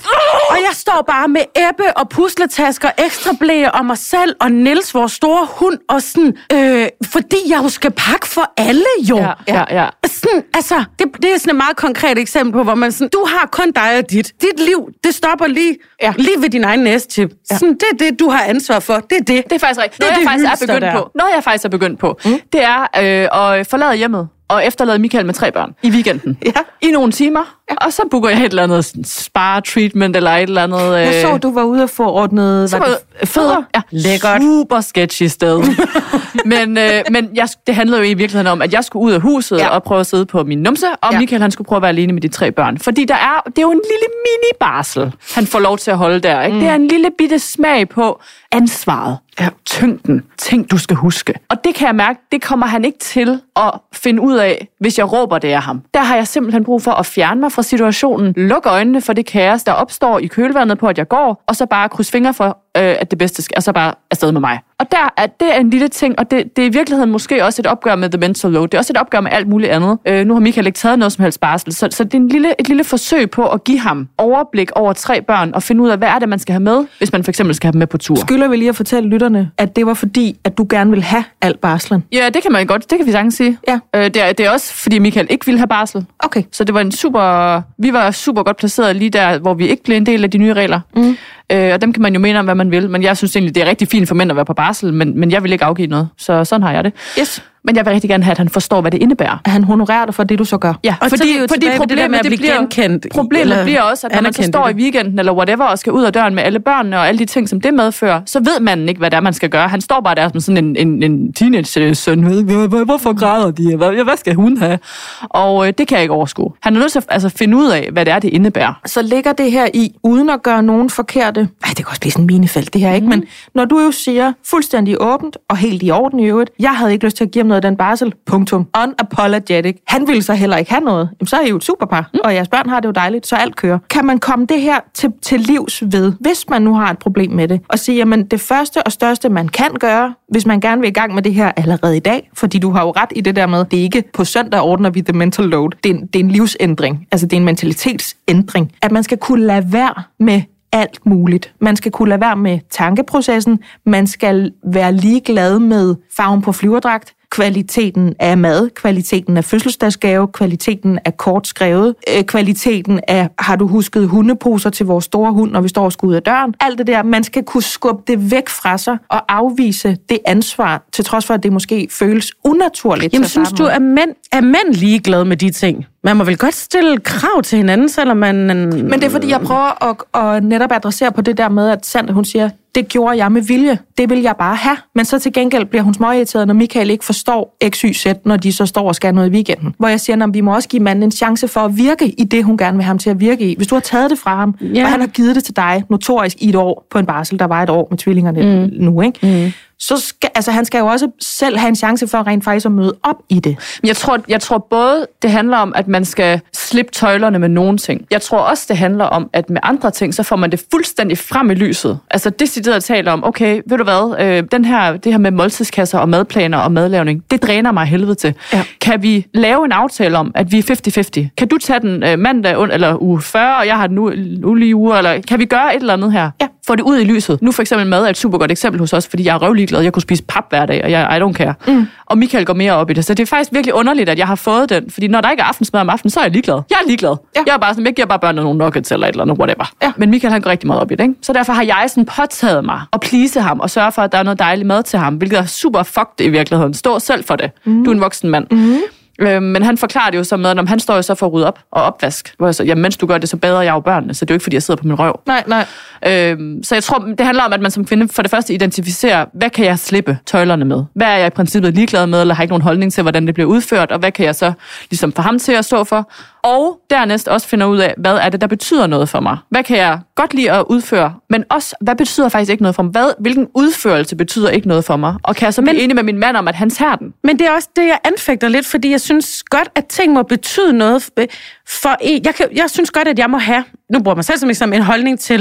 [laughs] og jeg står bare med æbbe og pusletasker, ekstra blæer og mig selv og Nils, vores store hund, og sådan, øh, fordi jeg jo skal pakke for alle jo. ja, ja, ja. Sådan, altså, det, det er sådan et meget konkret eksempel på, hvor man sådan, du har kun dig og dit. Dit liv, det stopper lige, Ja. lige ved din egen næstip. Ja. Sådan, det er det, du har ansvar for. Det er det. Det er faktisk rigtigt. Det er Noget, jeg det faktisk er begyndt der. på. Noget, jeg faktisk er begyndt på, mm. det er øh, at forlade hjemmet og efterlade Michael med tre børn i weekenden. Ja. I nogle timer. Ja. Og så booker jeg et eller andet spa-treatment eller et eller andet... Øh, Jeg så, du var ude og få ordnet så var det fødder. Ja, Lækkert. Super sketchy sted. [laughs] men øh, men jeg, det handlede jo i virkeligheden om, at jeg skulle ud af huset Ja. og prøve at sidde på min numse, og ja. Michael han skulle prøve at være alene med de tre børn. Fordi der er, det er jo en lille mini-barsel, han får lov til at holde der. Ikke? Mm. Det er en lille bitte smag på ansvaret. Ja. Tyngden. Ting, du skal huske. Og det kan jeg mærke, det kommer han ikke til at finde ud af, hvis jeg råber det af ham. Der har jeg simpelthen brug for at fjerne mig fra situationen, lukke øjnene for det kaos, der opstår i kølvandet på, at jeg går, og så bare krydse fingre for, øh, at det bedste skal, og så bare afsted med mig. Og der er, det er en lille ting, og det, det er i virkeligheden måske også et opgør med the mental load. Det er også et opgør med alt muligt andet. Øh, nu har Michael ikke taget noget som helst barsel, så, så det er en lille, et lille forsøg på at give ham overblik over tre børn, og finde ud af, hvad er det, man skal have med, hvis man for eksempel skal have dem med på tur. Skylder vi lige at fortælle lytterne, at det var fordi, at du gerne ville have al barslen. Ja, det kan man godt. Det kan vi sagtens sige. Ja. Øh, det, er, det er også, fordi Michael ikke ville have barsel. Okay. Så det var en super... Vi var super godt placeret lige der, hvor vi ikke blev en del af de nye regler. Mm. Øh, og dem kan man jo mene om, hvad man vil. Men jeg synes egentlig, det er rigtig fint for mænd at være på barsel, men, men jeg vil ikke afgive noget. Så sådan har jeg det. Yes. Men jeg vil rigtig gerne have, at han forstår, hvad det indebærer. At han honorerer dig for det, du så gør. Ja, Og vi jo tilbage ved det der med at blive bliver, genkendt i- problemet eller bliver også, at når man så i står i det. weekenden eller whatever, og skal ud af døren med alle børnene og alle de ting, som det medfører, så ved man ikke, hvad det er, man skal gøre. Han står bare der som sådan en, en, en teenage-søn. ved, "Hvor- hvor- Hvorfor græder de? Hvad, hvad skal hun have? Og øh, det kan jeg ikke overskue. Han er nødt til at altså, finde ud af, hvad det er, det indebærer. så ligger det her i, uden at gøre nogen forkerte... Ej, det kan også blive sådan en minefelt, det her, ikke? Men når du jo siger fuldstændig åbent og helt i orden i øvrigt, jeg havde ikke lyst til at give ham noget af den barsel, punktum. Unapologetic. Han ville så heller ikke have noget. Jamen, så er I jo et superpar, mm. og jeres børn har det jo dejligt, så alt kører. Kan man komme det her til, til livs ved, hvis man nu har et problem med det, og sige, jamen det første og største, man kan gøre, hvis man gerne vil i gang med det her allerede i dag, fordi du har jo ret i det der med, det er ikke på søndag ordner vi the mental load. Det er en, det er en livsændring, altså det er en mentalitetsændring, at man skal kunne lade være med alt muligt. Man skal kunne lade være med tankeprocessen. Man skal være ligeglad med farven på flyverdragt, kvaliteten af mad, kvaliteten af fødselsdagsgave, kvaliteten af kort skrevet, øh, kvaliteten af, har du husket hundeposer til vores store hund, når vi står og skal ud af døren. Alt det der, man skal kunne skubbe det væk fra sig og afvise det ansvar, til trods for, at det måske føles unaturligt. Jamen, synes du, at mænd, er mænd ligeglade med de ting? Man må vel godt stille krav til hinanden, selvom man... Men det er fordi, jeg prøver at, at netop adressere på det der med, at Sandra, hun siger, det gjorde jeg med vilje. Det vil jeg bare have. Men så til gengæld bliver hun småirriteret, når Michael ikke forstår X, Y, Z, når de så står og skal noget i weekenden. Hvor jeg siger, at vi må også give manden en chance for at virke i det, hun gerne vil have ham til at virke i. Hvis du har taget det fra ham, Ja. og han har givet det til dig notorisk i et år på en barsel, der var et år med tvillingerne mm. nu, ikke? Mm. Så skal, altså, han skal jo også selv have en chance for rent faktisk at møde op i det. Jeg tror, jeg tror både, det handler om, at man skal slippe tøjlerne med nogle ting. Jeg tror også, det handler om, at med andre ting, så får man det fuldstændig frem i lyset. Altså decideret taler om, okay, ved du hvad, øh, den her, det her med måltidskasser og madplaner og madlavning, det dræner mig helvede til. Ja. Kan vi lave en aftale om, at vi er 50-50? Kan du tage den øh, mandag eller uge 40, og jeg har den nu ulige uger, eller kan vi gøre et eller andet her? Ja. Få det ud i lyset. Nu for eksempel mad er et super godt eksempel hos os, fordi jeg er røvlig glad. Jeg kunne spise pap hver dag, og jeg I don't care. Mm. Og Michael går mere op i det. Så det er faktisk virkelig underligt, at jeg har fået den. Fordi når der ikke er aftensmad om aftenen, så er jeg ligeglad. Jeg er ligeglad. Ja. Jeg er bare sådan, jeg giver bare børnene nogle nuggets eller et eller andet, whatever. Ja. Men Michael han går rigtig meget op i det, ikke? Så derfor har jeg sådan påtaget mig at please ham og sørge for, at der er noget dejlig mad til ham, hvilket er super fucked i virkeligheden. Stå selv for det. Mm. Du er en voksen mand. Mm. Øh, men han forklarer det jo så med, at han står jo så for at rydde op og opvask. Hvor jeg så, jamen, mens du gør det, så bader jeg jo børnene, så det er jo ikke, fordi jeg sidder på min røv. Nej, nej. Øhm, så jeg tror, det handler om, at man som kvinde for det første identificerer, hvad kan jeg slippe tøjlerne med? Hvad er jeg i princippet ligeglad med, eller har ikke nogen holdning til, hvordan det bliver udført, og hvad kan jeg så ligesom få ham til at stå for? Og dernæst også finder ud af, hvad er det, der betyder noget for mig? Hvad kan jeg godt lide at udføre? Men også, hvad betyder faktisk ikke noget for mig? Hvad, hvilken udførelse betyder ikke noget for mig? Og kan jeg så blive enig med min mand om, at han tager den? Men det er også det, jeg anfægter lidt, fordi jeg synes godt, at ting må betyde noget øh, for en. Jeg, kan, jeg synes godt, at jeg må have, nu bruger mig selv som eksempel, en holdning til,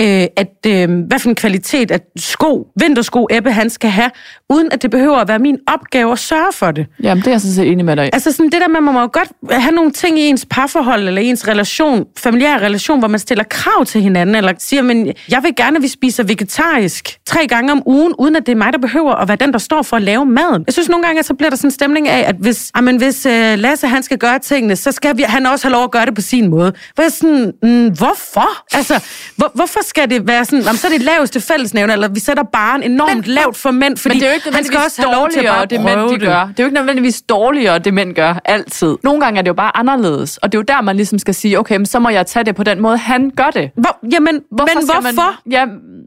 øh, at øh, hvad for en kvalitet af sko, vintersko Ebbe han skal have, uden at det behøver at være min opgave at sørge for det. Jamen, det er jeg sådan set enig med dig. Altså sådan det der med, at man må jo godt have nogle ting i ens parforhold, eller ens relation, familiær relation, hvor man stiller krav til hinanden, eller siger, men jeg vil gerne, at vi spiser vegetarisk tre gange om ugen, uden at det er mig, der behøver at være den, der står for at lave maden. Jeg synes nogle gange, at så bliver der sådan en stemning af, at hvis, amen, hvis uh, Lasse han skal gøre tingene, så skal vi, han også have lov at gøre det på sin måde. Hvor jeg sådan, mm, hvorfor? Altså, hvor, hvorfor skal det være sådan, jamen, så er det laveste fællesnævner, eller vi sætter baren enormt men, lavt for mænd, fordi Men det er jo ikke han skal også have lov til at bare det mænd, de gør. Det er jo ikke nødvendigvis dårligere, det mænd gør altid. Nogle gange er det jo bare anderledes, og det er jo der, man ligesom skal sige, okay, men så må jeg tage det på den måde, han gør det. Hvor, jamen, Hvorfor men hvorfor? Man, ja,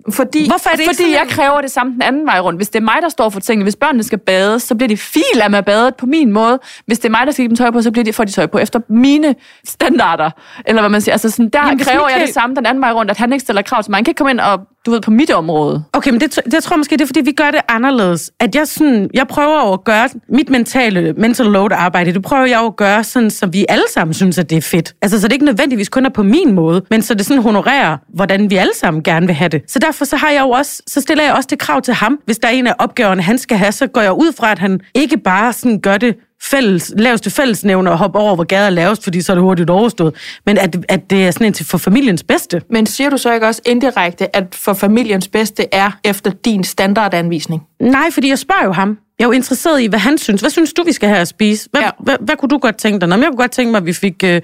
Fordi, Hvorfor er det ikke fordi sådan, jeg kræver det samme den anden vej rundt. Hvis det er mig, der står for tingene, hvis børnene skal bade, så bliver de fil af med badet på min måde. Hvis det er mig, der skal give dem tøj på, så bliver de, får de tøj på efter mine standarder. Eller hvad man siger. Altså sådan, der Jamen, kræver jeg Michael- det samme den anden vej rundt, at han ikke stiller krav til mig. Han kan ikke komme ind og, du ved, på mit område. Okay, men det, det tror jeg måske, det er, fordi vi gør det anderledes. At jeg, sådan, jeg prøver at gøre mit mentale, mental load arbejde, det prøver jeg at gøre sådan, så vi alle sammen synes, at det er fedt. Altså, så det ikke nødvendigvis kun er på min måde, men så det sådan honorerer, hvordan vi alle sammen gerne vil have det. Så derfor så har jeg jo også, så stiller jeg også det krav til ham. Hvis der er en af opgaverne, han skal have, så går jeg ud fra, at han ikke bare sådan gør det fælles, laveste fællesnævner og hoppe over, hvor gader er lavest, fordi så er det hurtigt overstået. Men at, at det er sådan en til for familiens bedste. Men siger du så ikke også indirekte, at for familiens bedste er efter din standardanvisning? Nej, fordi jeg spørger jo ham. Jeg er jo interesseret i, hvad han synes. Hvad synes du, vi skal have at spise? Hvad, Ja. hvad, hvad kunne du godt tænke dig? Nå, jeg kunne godt tænke mig, at vi fik... Øh,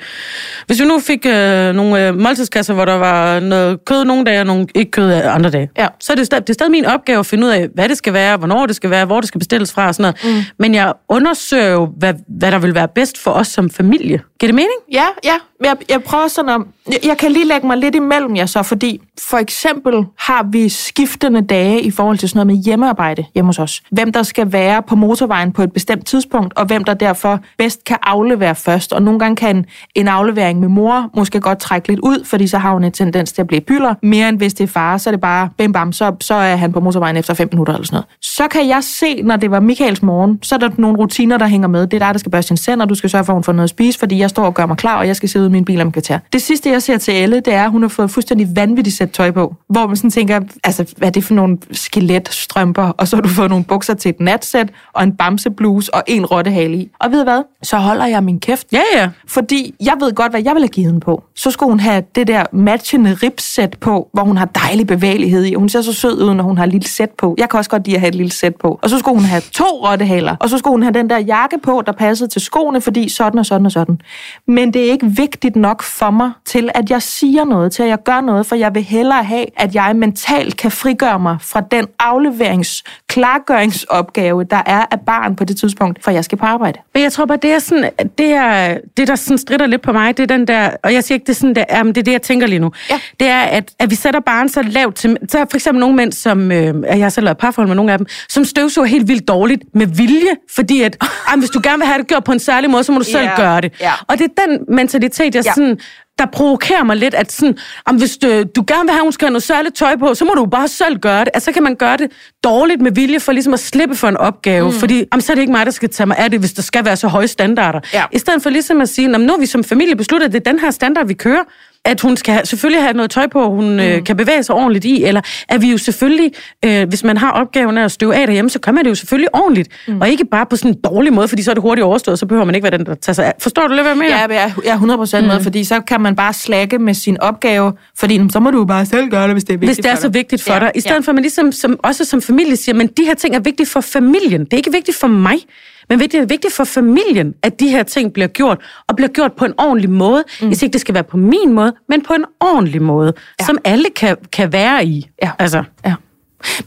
hvis vi nu fik øh, nogle øh, måltidskasser, hvor der var noget kød nogle dage, og nogle ikke kød andre dage, Ja. så er det, stadig, det er stadig min opgave at finde ud af, hvad det skal være, hvornår det skal være, hvor det skal bestilles fra og sådan noget. Mm. Men jeg undersøger jo, hvad, hvad der vil være bedst for os som familie. Giver det mening? Ja, ja. Jeg, jeg prøver sådan at... Jeg, jeg kan lige lægge mig lidt imellem jer så, fordi for eksempel har vi skiftende dage i forhold til sådan noget med hjemmearbejde hjemme hos os. Hvem der skal være på motorvejen på et bestemt tidspunkt, og hvem der derfor bedst kan aflevere først. Og nogle gange kan en aflevering med mor måske godt trække lidt ud, fordi så har hun en tendens til at blive byller. Mere end hvis det er far, så er det bare bim bam, så, så er han på motorvejen efter 5 minutter eller sådan noget. Så kan jeg se, når det var Michaels morgen, så er der nogle rutiner, der hænger med. Det er dig, der skal børste sin sender, du skal sørge for, at hun får noget at spise, fordi jeg står og gør mig klar, og jeg skal sidde ude i min bil om kvarter. Det sidste, jeg ser til Elle, det er, at hun har fået fuldstændig vanvittigt sæt tøj på. Hvor man sådan tænker, altså, hvad er det for nogle skeletstrømper? Og så har du fået nogle bukser til et natsæt, og en bamsebluse og en rottehale i. Og ved du hvad? Så holder jeg min kæft. Ja, ja. Fordi jeg ved godt, hvad jeg ville have givet hende på. Så skulle hun have det der matchende ribsæt på, hvor hun har dejlig bevægelighed i. Hun ser så sød ud, når hun har et lille sæt på. Jeg kan også godt lide at have et lille sæt på. Og så skulle hun have to rottehaler. Og så skulle hun have den der jakke på, der passede til skoene, fordi sådan og sådan og sådan. Men det er ikke vigtigt nok for mig til, at jeg siger noget, til at jeg gør noget, for jeg vil hellere have, at jeg mentalt kan frigøre mig fra den afleverings klargøringsopgave, der er af barn på det tidspunkt, for jeg skal på arbejde. Men jeg tror bare, det er sådan, det, er, det der sådan strider lidt på mig, det er den der, og jeg siger ikke, det er sådan, der, ja, men det er det, jeg tænker lige nu. Ja. Det er, at, at vi sætter barn så lavt til, så er for eksempel nogle mænd, som, øh, jeg har selv lavet parforhold med nogle af dem, som støvsuger helt vildt dårligt med vilje, fordi at, ah, hvis du gerne vil have det gjort på en særlig måde, så må du selv Ja, gøre det. ja. Og det er den mentalitet, jeg Ja. sådan, der provokerer mig lidt, at sådan, om hvis du, du gerne vil have, at hun skal have noget særligt tøj på, så må du bare selv gøre det. Altså, så kan man gøre det dårligt med vilje for ligesom at slippe for en opgave, mm. fordi om så er det ikke mig, der skal tage mig af det, hvis der skal være så høje standarder. Ja. I stedet for ligesom at sige, "Nå, men nu vi som familie besluttet, at det er den her standard, vi kører, at hun skal have, selvfølgelig have noget tøj på, hun mm. øh, kan bevæge sig ordentligt i, eller at vi jo selvfølgelig, øh, hvis man har opgaven af at støve af derhjemme, så gør man det jo selvfølgelig ordentligt, mm. og ikke bare på sådan en dårlig måde, fordi så er det hurtigt overstået, så behøver man ikke være den, der tager sig af. Forstår du lidt, hvad jeg mener? Ja, jeg er- jeg er 100% med, fordi så kan man bare slække med sin opgave, fordi "Nå, så må du bare selv gøre det, hvis det er vigtigt hvis det er så dig." vigtigt for Ja, ja, dig. I stedet ja. for, at man ligesom som, også som familie siger, men de her ting er vigtige for familien. Det er ikke vigtigt for mig, men det er vigtigt for familien, at de her ting bliver gjort, og bliver gjort på en ordentlig måde. Mm. Siger ikke, det skal være på min måde, men på en ordentlig måde, ja. som alle kan, kan være i. Ja. Altså. Ja.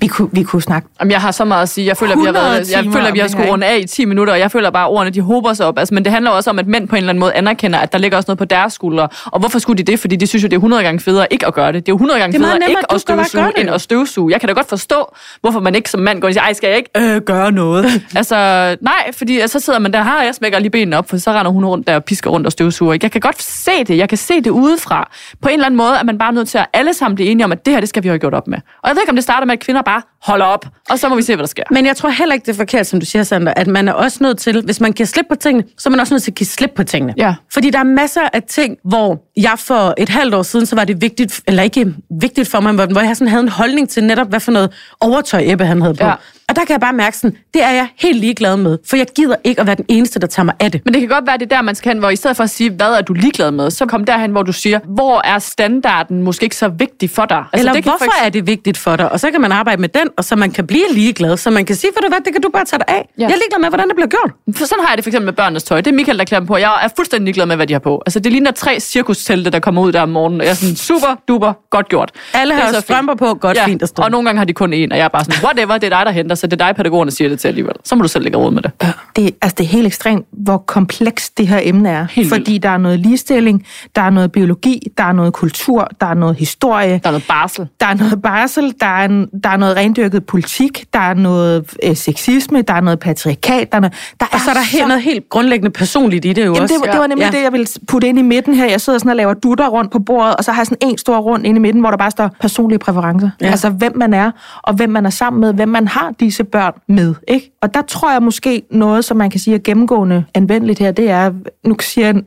Vi kunne, vi kunne snakke Jamen, jeg har så meget at sige. Jeg føler, at vi har, 100 været, jeg føler, at vi har skulle runde af i 10 minutter, og jeg føler bare, at ordene de hober sig op. Altså, men det handler også om, at mænd på en eller anden måde anerkender, at der ligger også noget på deres skuldre. Og hvorfor skulle de det? Fordi de synes jo, det er 100 gange federe ikke at gøre det. Det er jo 100 gange Det er federe nemmere, ikke at at støvsuge, end at støvsuge. Jeg kan da godt forstå, hvorfor man ikke som mand går og siger, ej, skal jeg ikke øh, gøre noget? [laughs] altså, nej, fordi altså, så sidder man der, har jeg smækker lige benene op, for så render hun rundt der og pisker rundt og støvsuger. Jeg kan godt se det. Jeg kan se det udefra. På en eller anden måde er man bare nødt til at alle sammen blive enige om, at det her, det skal vi have gjort op med. Og jeg ved ikke, om det starter med, at kvinder bare holder op, og så må vi se, hvad der sker. Men jeg tror heller ikke, det er forkert, som du siger, Sander, at man er også nødt til, hvis man giver slip på tingene, så er man også nødt til at give slip på tingene. Ja. Fordi der er masser af ting, hvor jeg for et halvt år siden, så var det vigtigt, eller ikke vigtigt for mig, hvor jeg sådan havde en holdning til netop, hvad for noget overtøj Ebbe han havde på. Ja. Ja. Og der kan jeg bare mærke sådan, det er jeg helt ligeglad med, for jeg gider ikke at være den eneste, der tager mig af det. Men det kan godt være, det er der, man skal hen, hvor i stedet for at sige, hvad er du ligeglad med, så kom derhen, hvor du siger, hvor er standarden måske ikke så vigtig for dig? Altså, Eller det kan hvorfor for er det vigtigt for dig? Og så kan man arbejde med den, og så man kan blive ligeglad, så man kan sige, ved du hvad, det kan du bare tage dig af. Ja. Ja. Jeg er ligeglad med, hvordan det bliver gjort. For sådan har jeg det for eksempel med børnenes tøj. Det er Michael, der klæder dem på. Jeg er fuldstændig ligeglad med, hvad de har på. Altså, det ligner tre cirkustelte, der kommer ud der om morgenen. Og jeg er sådan, super, duper, godt gjort. Alle har fint. strømper på, godt fint at stå. Og nogle gange har de kun én, og jeg er bare sådan, whatever, det er dig, der henter, så det er dig, pædagogerne siger det til alligevel. Så må du selv lægge råd med det. det, altså det er helt ekstremt, hvor komplekst det her emne er. Helt vildt. fordi der er noget ligestilling, der er noget biologi, der er noget kultur, der er noget historie, Der er noget barsel. der er noget barsel, der er, en, der er noget rendyrket politik, der er noget øh, sexisme, der er noget patriarkat, der er, noget, der Og så er der helt, noget helt grundlæggende personligt i det jo Jamen, også. det, det var nemlig Ja. det, jeg ville putte ind i midten her. Jeg sidder sådan og laver dutter rundt på bordet, og så har jeg sådan en stor rund inde i midten, hvor der bare står personlige præferencer. Ja. Altså, hvem man er, og hvem man er sammen med, hvem man har disse børn med. Ikke? Og der tror jeg måske noget, som man kan sige er gennemgående anvendeligt her, det er, nu siger jeg,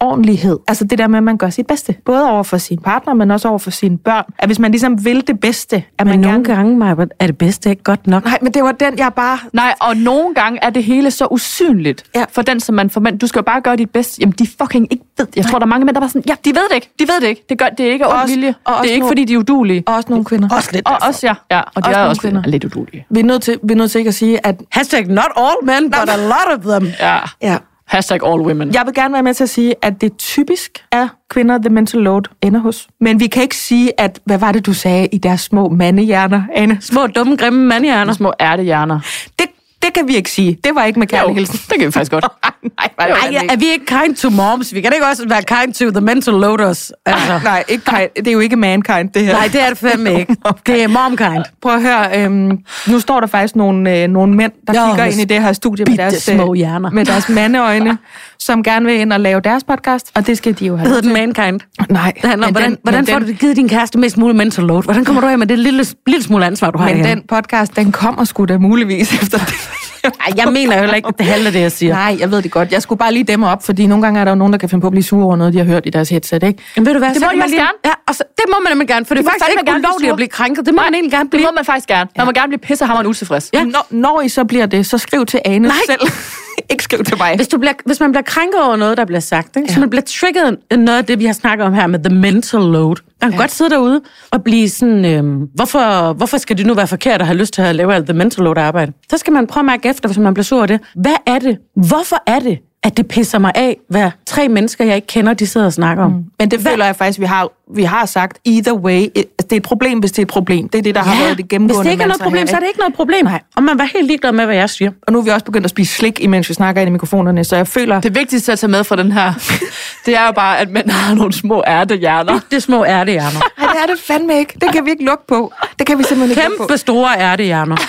ordentlighed. Altså det der med, at man gør sit bedste. Både over for sin partner, men også over for sine børn. At hvis man ligesom vil det bedste, at Men man nogle gerne... gange, Maja, er det bedste ikke godt nok. Nej, men det var den, jeg bare... Nej, og nogle gange er det hele så usynligt Ja. for den, som man forventer. Du skal jo bare gøre dit bedste. Jamen, de fucking ikke ved. Jeg tror, der er mange mænd, der er bare sådan, ja, de ved det ikke. De ved det ikke. Det, gør, det er ikke af vilje. og også Det er ikke, nogle- fordi de er udulige. Og også nogle kvinder. Også lidt Og også, ja. ja og de Også er nogle også kvinder. lidt udulige. Vi er nødt til, vi er nødt til ikke at sige, at... Hashtag not all men, but a lot of them. Ja. Ja, Hashtag all women. Jeg vil gerne være med til at sige, at det typisk er kvinder, the mental load ender hos. Men vi kan ikke sige, at, hvad var det, du sagde i deres små mandehjerner, Anne? Små, dumme, grimme mandhjerner. Små ærtehjerner. Det, det kan vi ikke sige. Det var ikke med kærlig hilsen. det kan vi faktisk godt. [laughs] Nej, Ej, ja, er vi ikke kind to moms? Vi kan ikke også være kind to the mental loaders. Altså. Nej, ikke kind. det er jo ikke mankind, det her. Nej, det er det fandme ikke. [laughs] Det er momkind. Prøv at høre, øhm, nu står der faktisk nogle, øh, nogle mænd, der Jo, kigger ind i det her studie med deres, øh, små hjerner. med deres mandeøjne, [laughs] som gerne vil ind og lave deres podcast, og det skal de jo have. Hvad hedder den mankind? Nej, Det handler om, hvordan, den- hvordan får den- du givet din kæreste mest muligt mental load? Hvordan kommer du af med det lille, lille smule ansvar, du har Men her? den podcast, den kommer sgu da muligvis [laughs] efter det. Ej, jeg mener heller ikke, at det handler det, jeg siger. Nej, jeg ved det godt. Jeg skulle bare lige dæmme op, fordi nogle gange er der jo nogen, der kan finde på at blive sure over noget, de har hørt i deres headset, ikke? Men ved du hvad, Det så må man lige- gerne. Ja, og så, det må man nemlig gerne, for det er må faktisk ikke ulovligt at blive krænket. Det må man egentlig gerne Det blive. må man faktisk gerne. Man må gerne blive pissehammerende utilfreds. Ja. Når, når I så bliver det, så skriv til Ane Nej. selv. [laughs] ikke skriv til mig. Hvis, du bliver, hvis man bliver krænket over noget, der bliver sagt, ikke? Ja. så man bliver trigget af noget af det, vi har snakket om her med the mental load. Man kan ja. godt sidde derude og blive sådan, øhm, hvorfor, hvorfor skal det nu være forkert at have lyst til at lave alt the mental load arbejde? Så skal man prøve at mærke efter, hvis man bliver sur over det. Hvad er det? Hvorfor er det, at det pisser mig af, hvad tre mennesker, jeg ikke kender, de sidder og snakker om? Mm. Men det føler jeg faktisk, vi har, vi har sagt, either way, it- det er et problem, hvis det er et problem. Det er det, der har været det gennemgående hvis det ikke er noget problem, her, så er det ikke noget problem. Nej. Og man var helt ligeglad med, hvad jeg siger. Og nu er vi også begyndt at spise slik, imens vi snakker ind i mikrofonerne, så jeg føler... Det vigtigste at tage med fra den her, [laughs] det er jo bare, at mænd har nogle små ærtehjerner. Det er små ærtehjerner. Nej, det er det fandme ikke. Det kan vi ikke lukke på. Det kan vi simpelthen ikke lukke Kæmpe store ærtehjerner. på.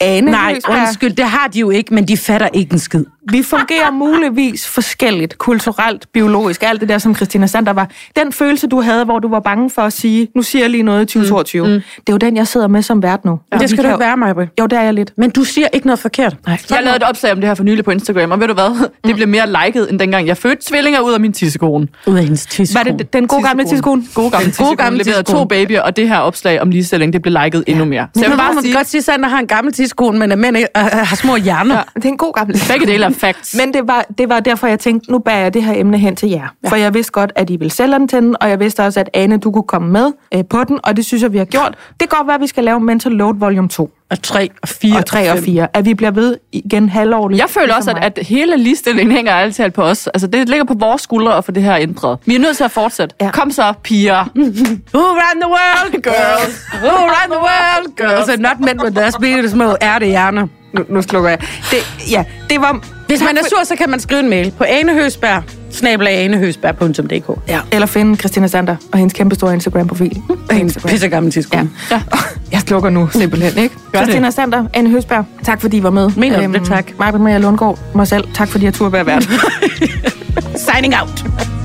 Ane, Nej, undskyld, det har de jo ikke, men de fatter ikke en skid. Vi fungerer muligvis forskelligt, kulturelt, biologisk, alt det der, som Christina Sander var. Den følelse, du havde, hvor du var bange for at sige, nu siger jeg lige noget i 2022, mm, mm. det er jo den, jeg sidder med som vært nu. Ja, det skal du ikke være, Maja. Jo, det er jeg lidt. Men du siger ikke noget forkert. Nej. Jeg lavede et opslag om det her for nylig på Instagram, og ved du hvad? Det blev mere liket, end dengang jeg fødte tvillinger ud af min tissekone. Ud af hendes tidskone. Var det den gode gamle tidskone? Gode gamle Den gode tissekone. gamle leverede to babyer, og det her opslag om ligestilling, det blev liket endnu mere. Så jeg vil bare sige, godt sige, at Sander har en gammel tidskone, men at mænd har små hjerner. Ja. Det er en god gammel begge dele er facts. Men det var, det var derfor, jeg tænkte, nu bærer jeg det her emne hen til jer. Ja. For jeg vidste godt, at I ville til den, og jeg vidste også, at Ane, du kunne komme med øh, på den, og det synes jeg, vi har gjort. Det kan godt være, at vi skal lave Mental Load Volume 2 Og tre og fire og 3 og fem. 4. At vi bliver ved igen halvårligt. Jeg føler også, at, at hele ligestillingen hænger altid på os. Altså, det ligger på vores skuldre at få det her ændret. Vi er nødt til at fortsætte. Ja. Kom så, piger. [laughs] Who ran [laughs] the world, girls? Who ran the world, girls? And not men with their små ærtehjerner. Nu, nu slukker jeg. Det, ja, det var... Hvis man er sur, så kan man skrive en mail på anehøsberg, snabelag anehøsberg.dk. Ja. Eller finde Christina Sander og hendes kæmpe store Instagram-profil. Og [laughs] hendes pissegamle tidskone. Ja. Ja. [laughs] Jeg slukker nu simpelthen, ikke? Gør det. Christina Sander, Anne Høsberg, tak fordi I var med. Mener du det? Tak. Martin Maria Lundgaard, mig selv, tak fordi jeg turde være vært. [laughs] Signing out.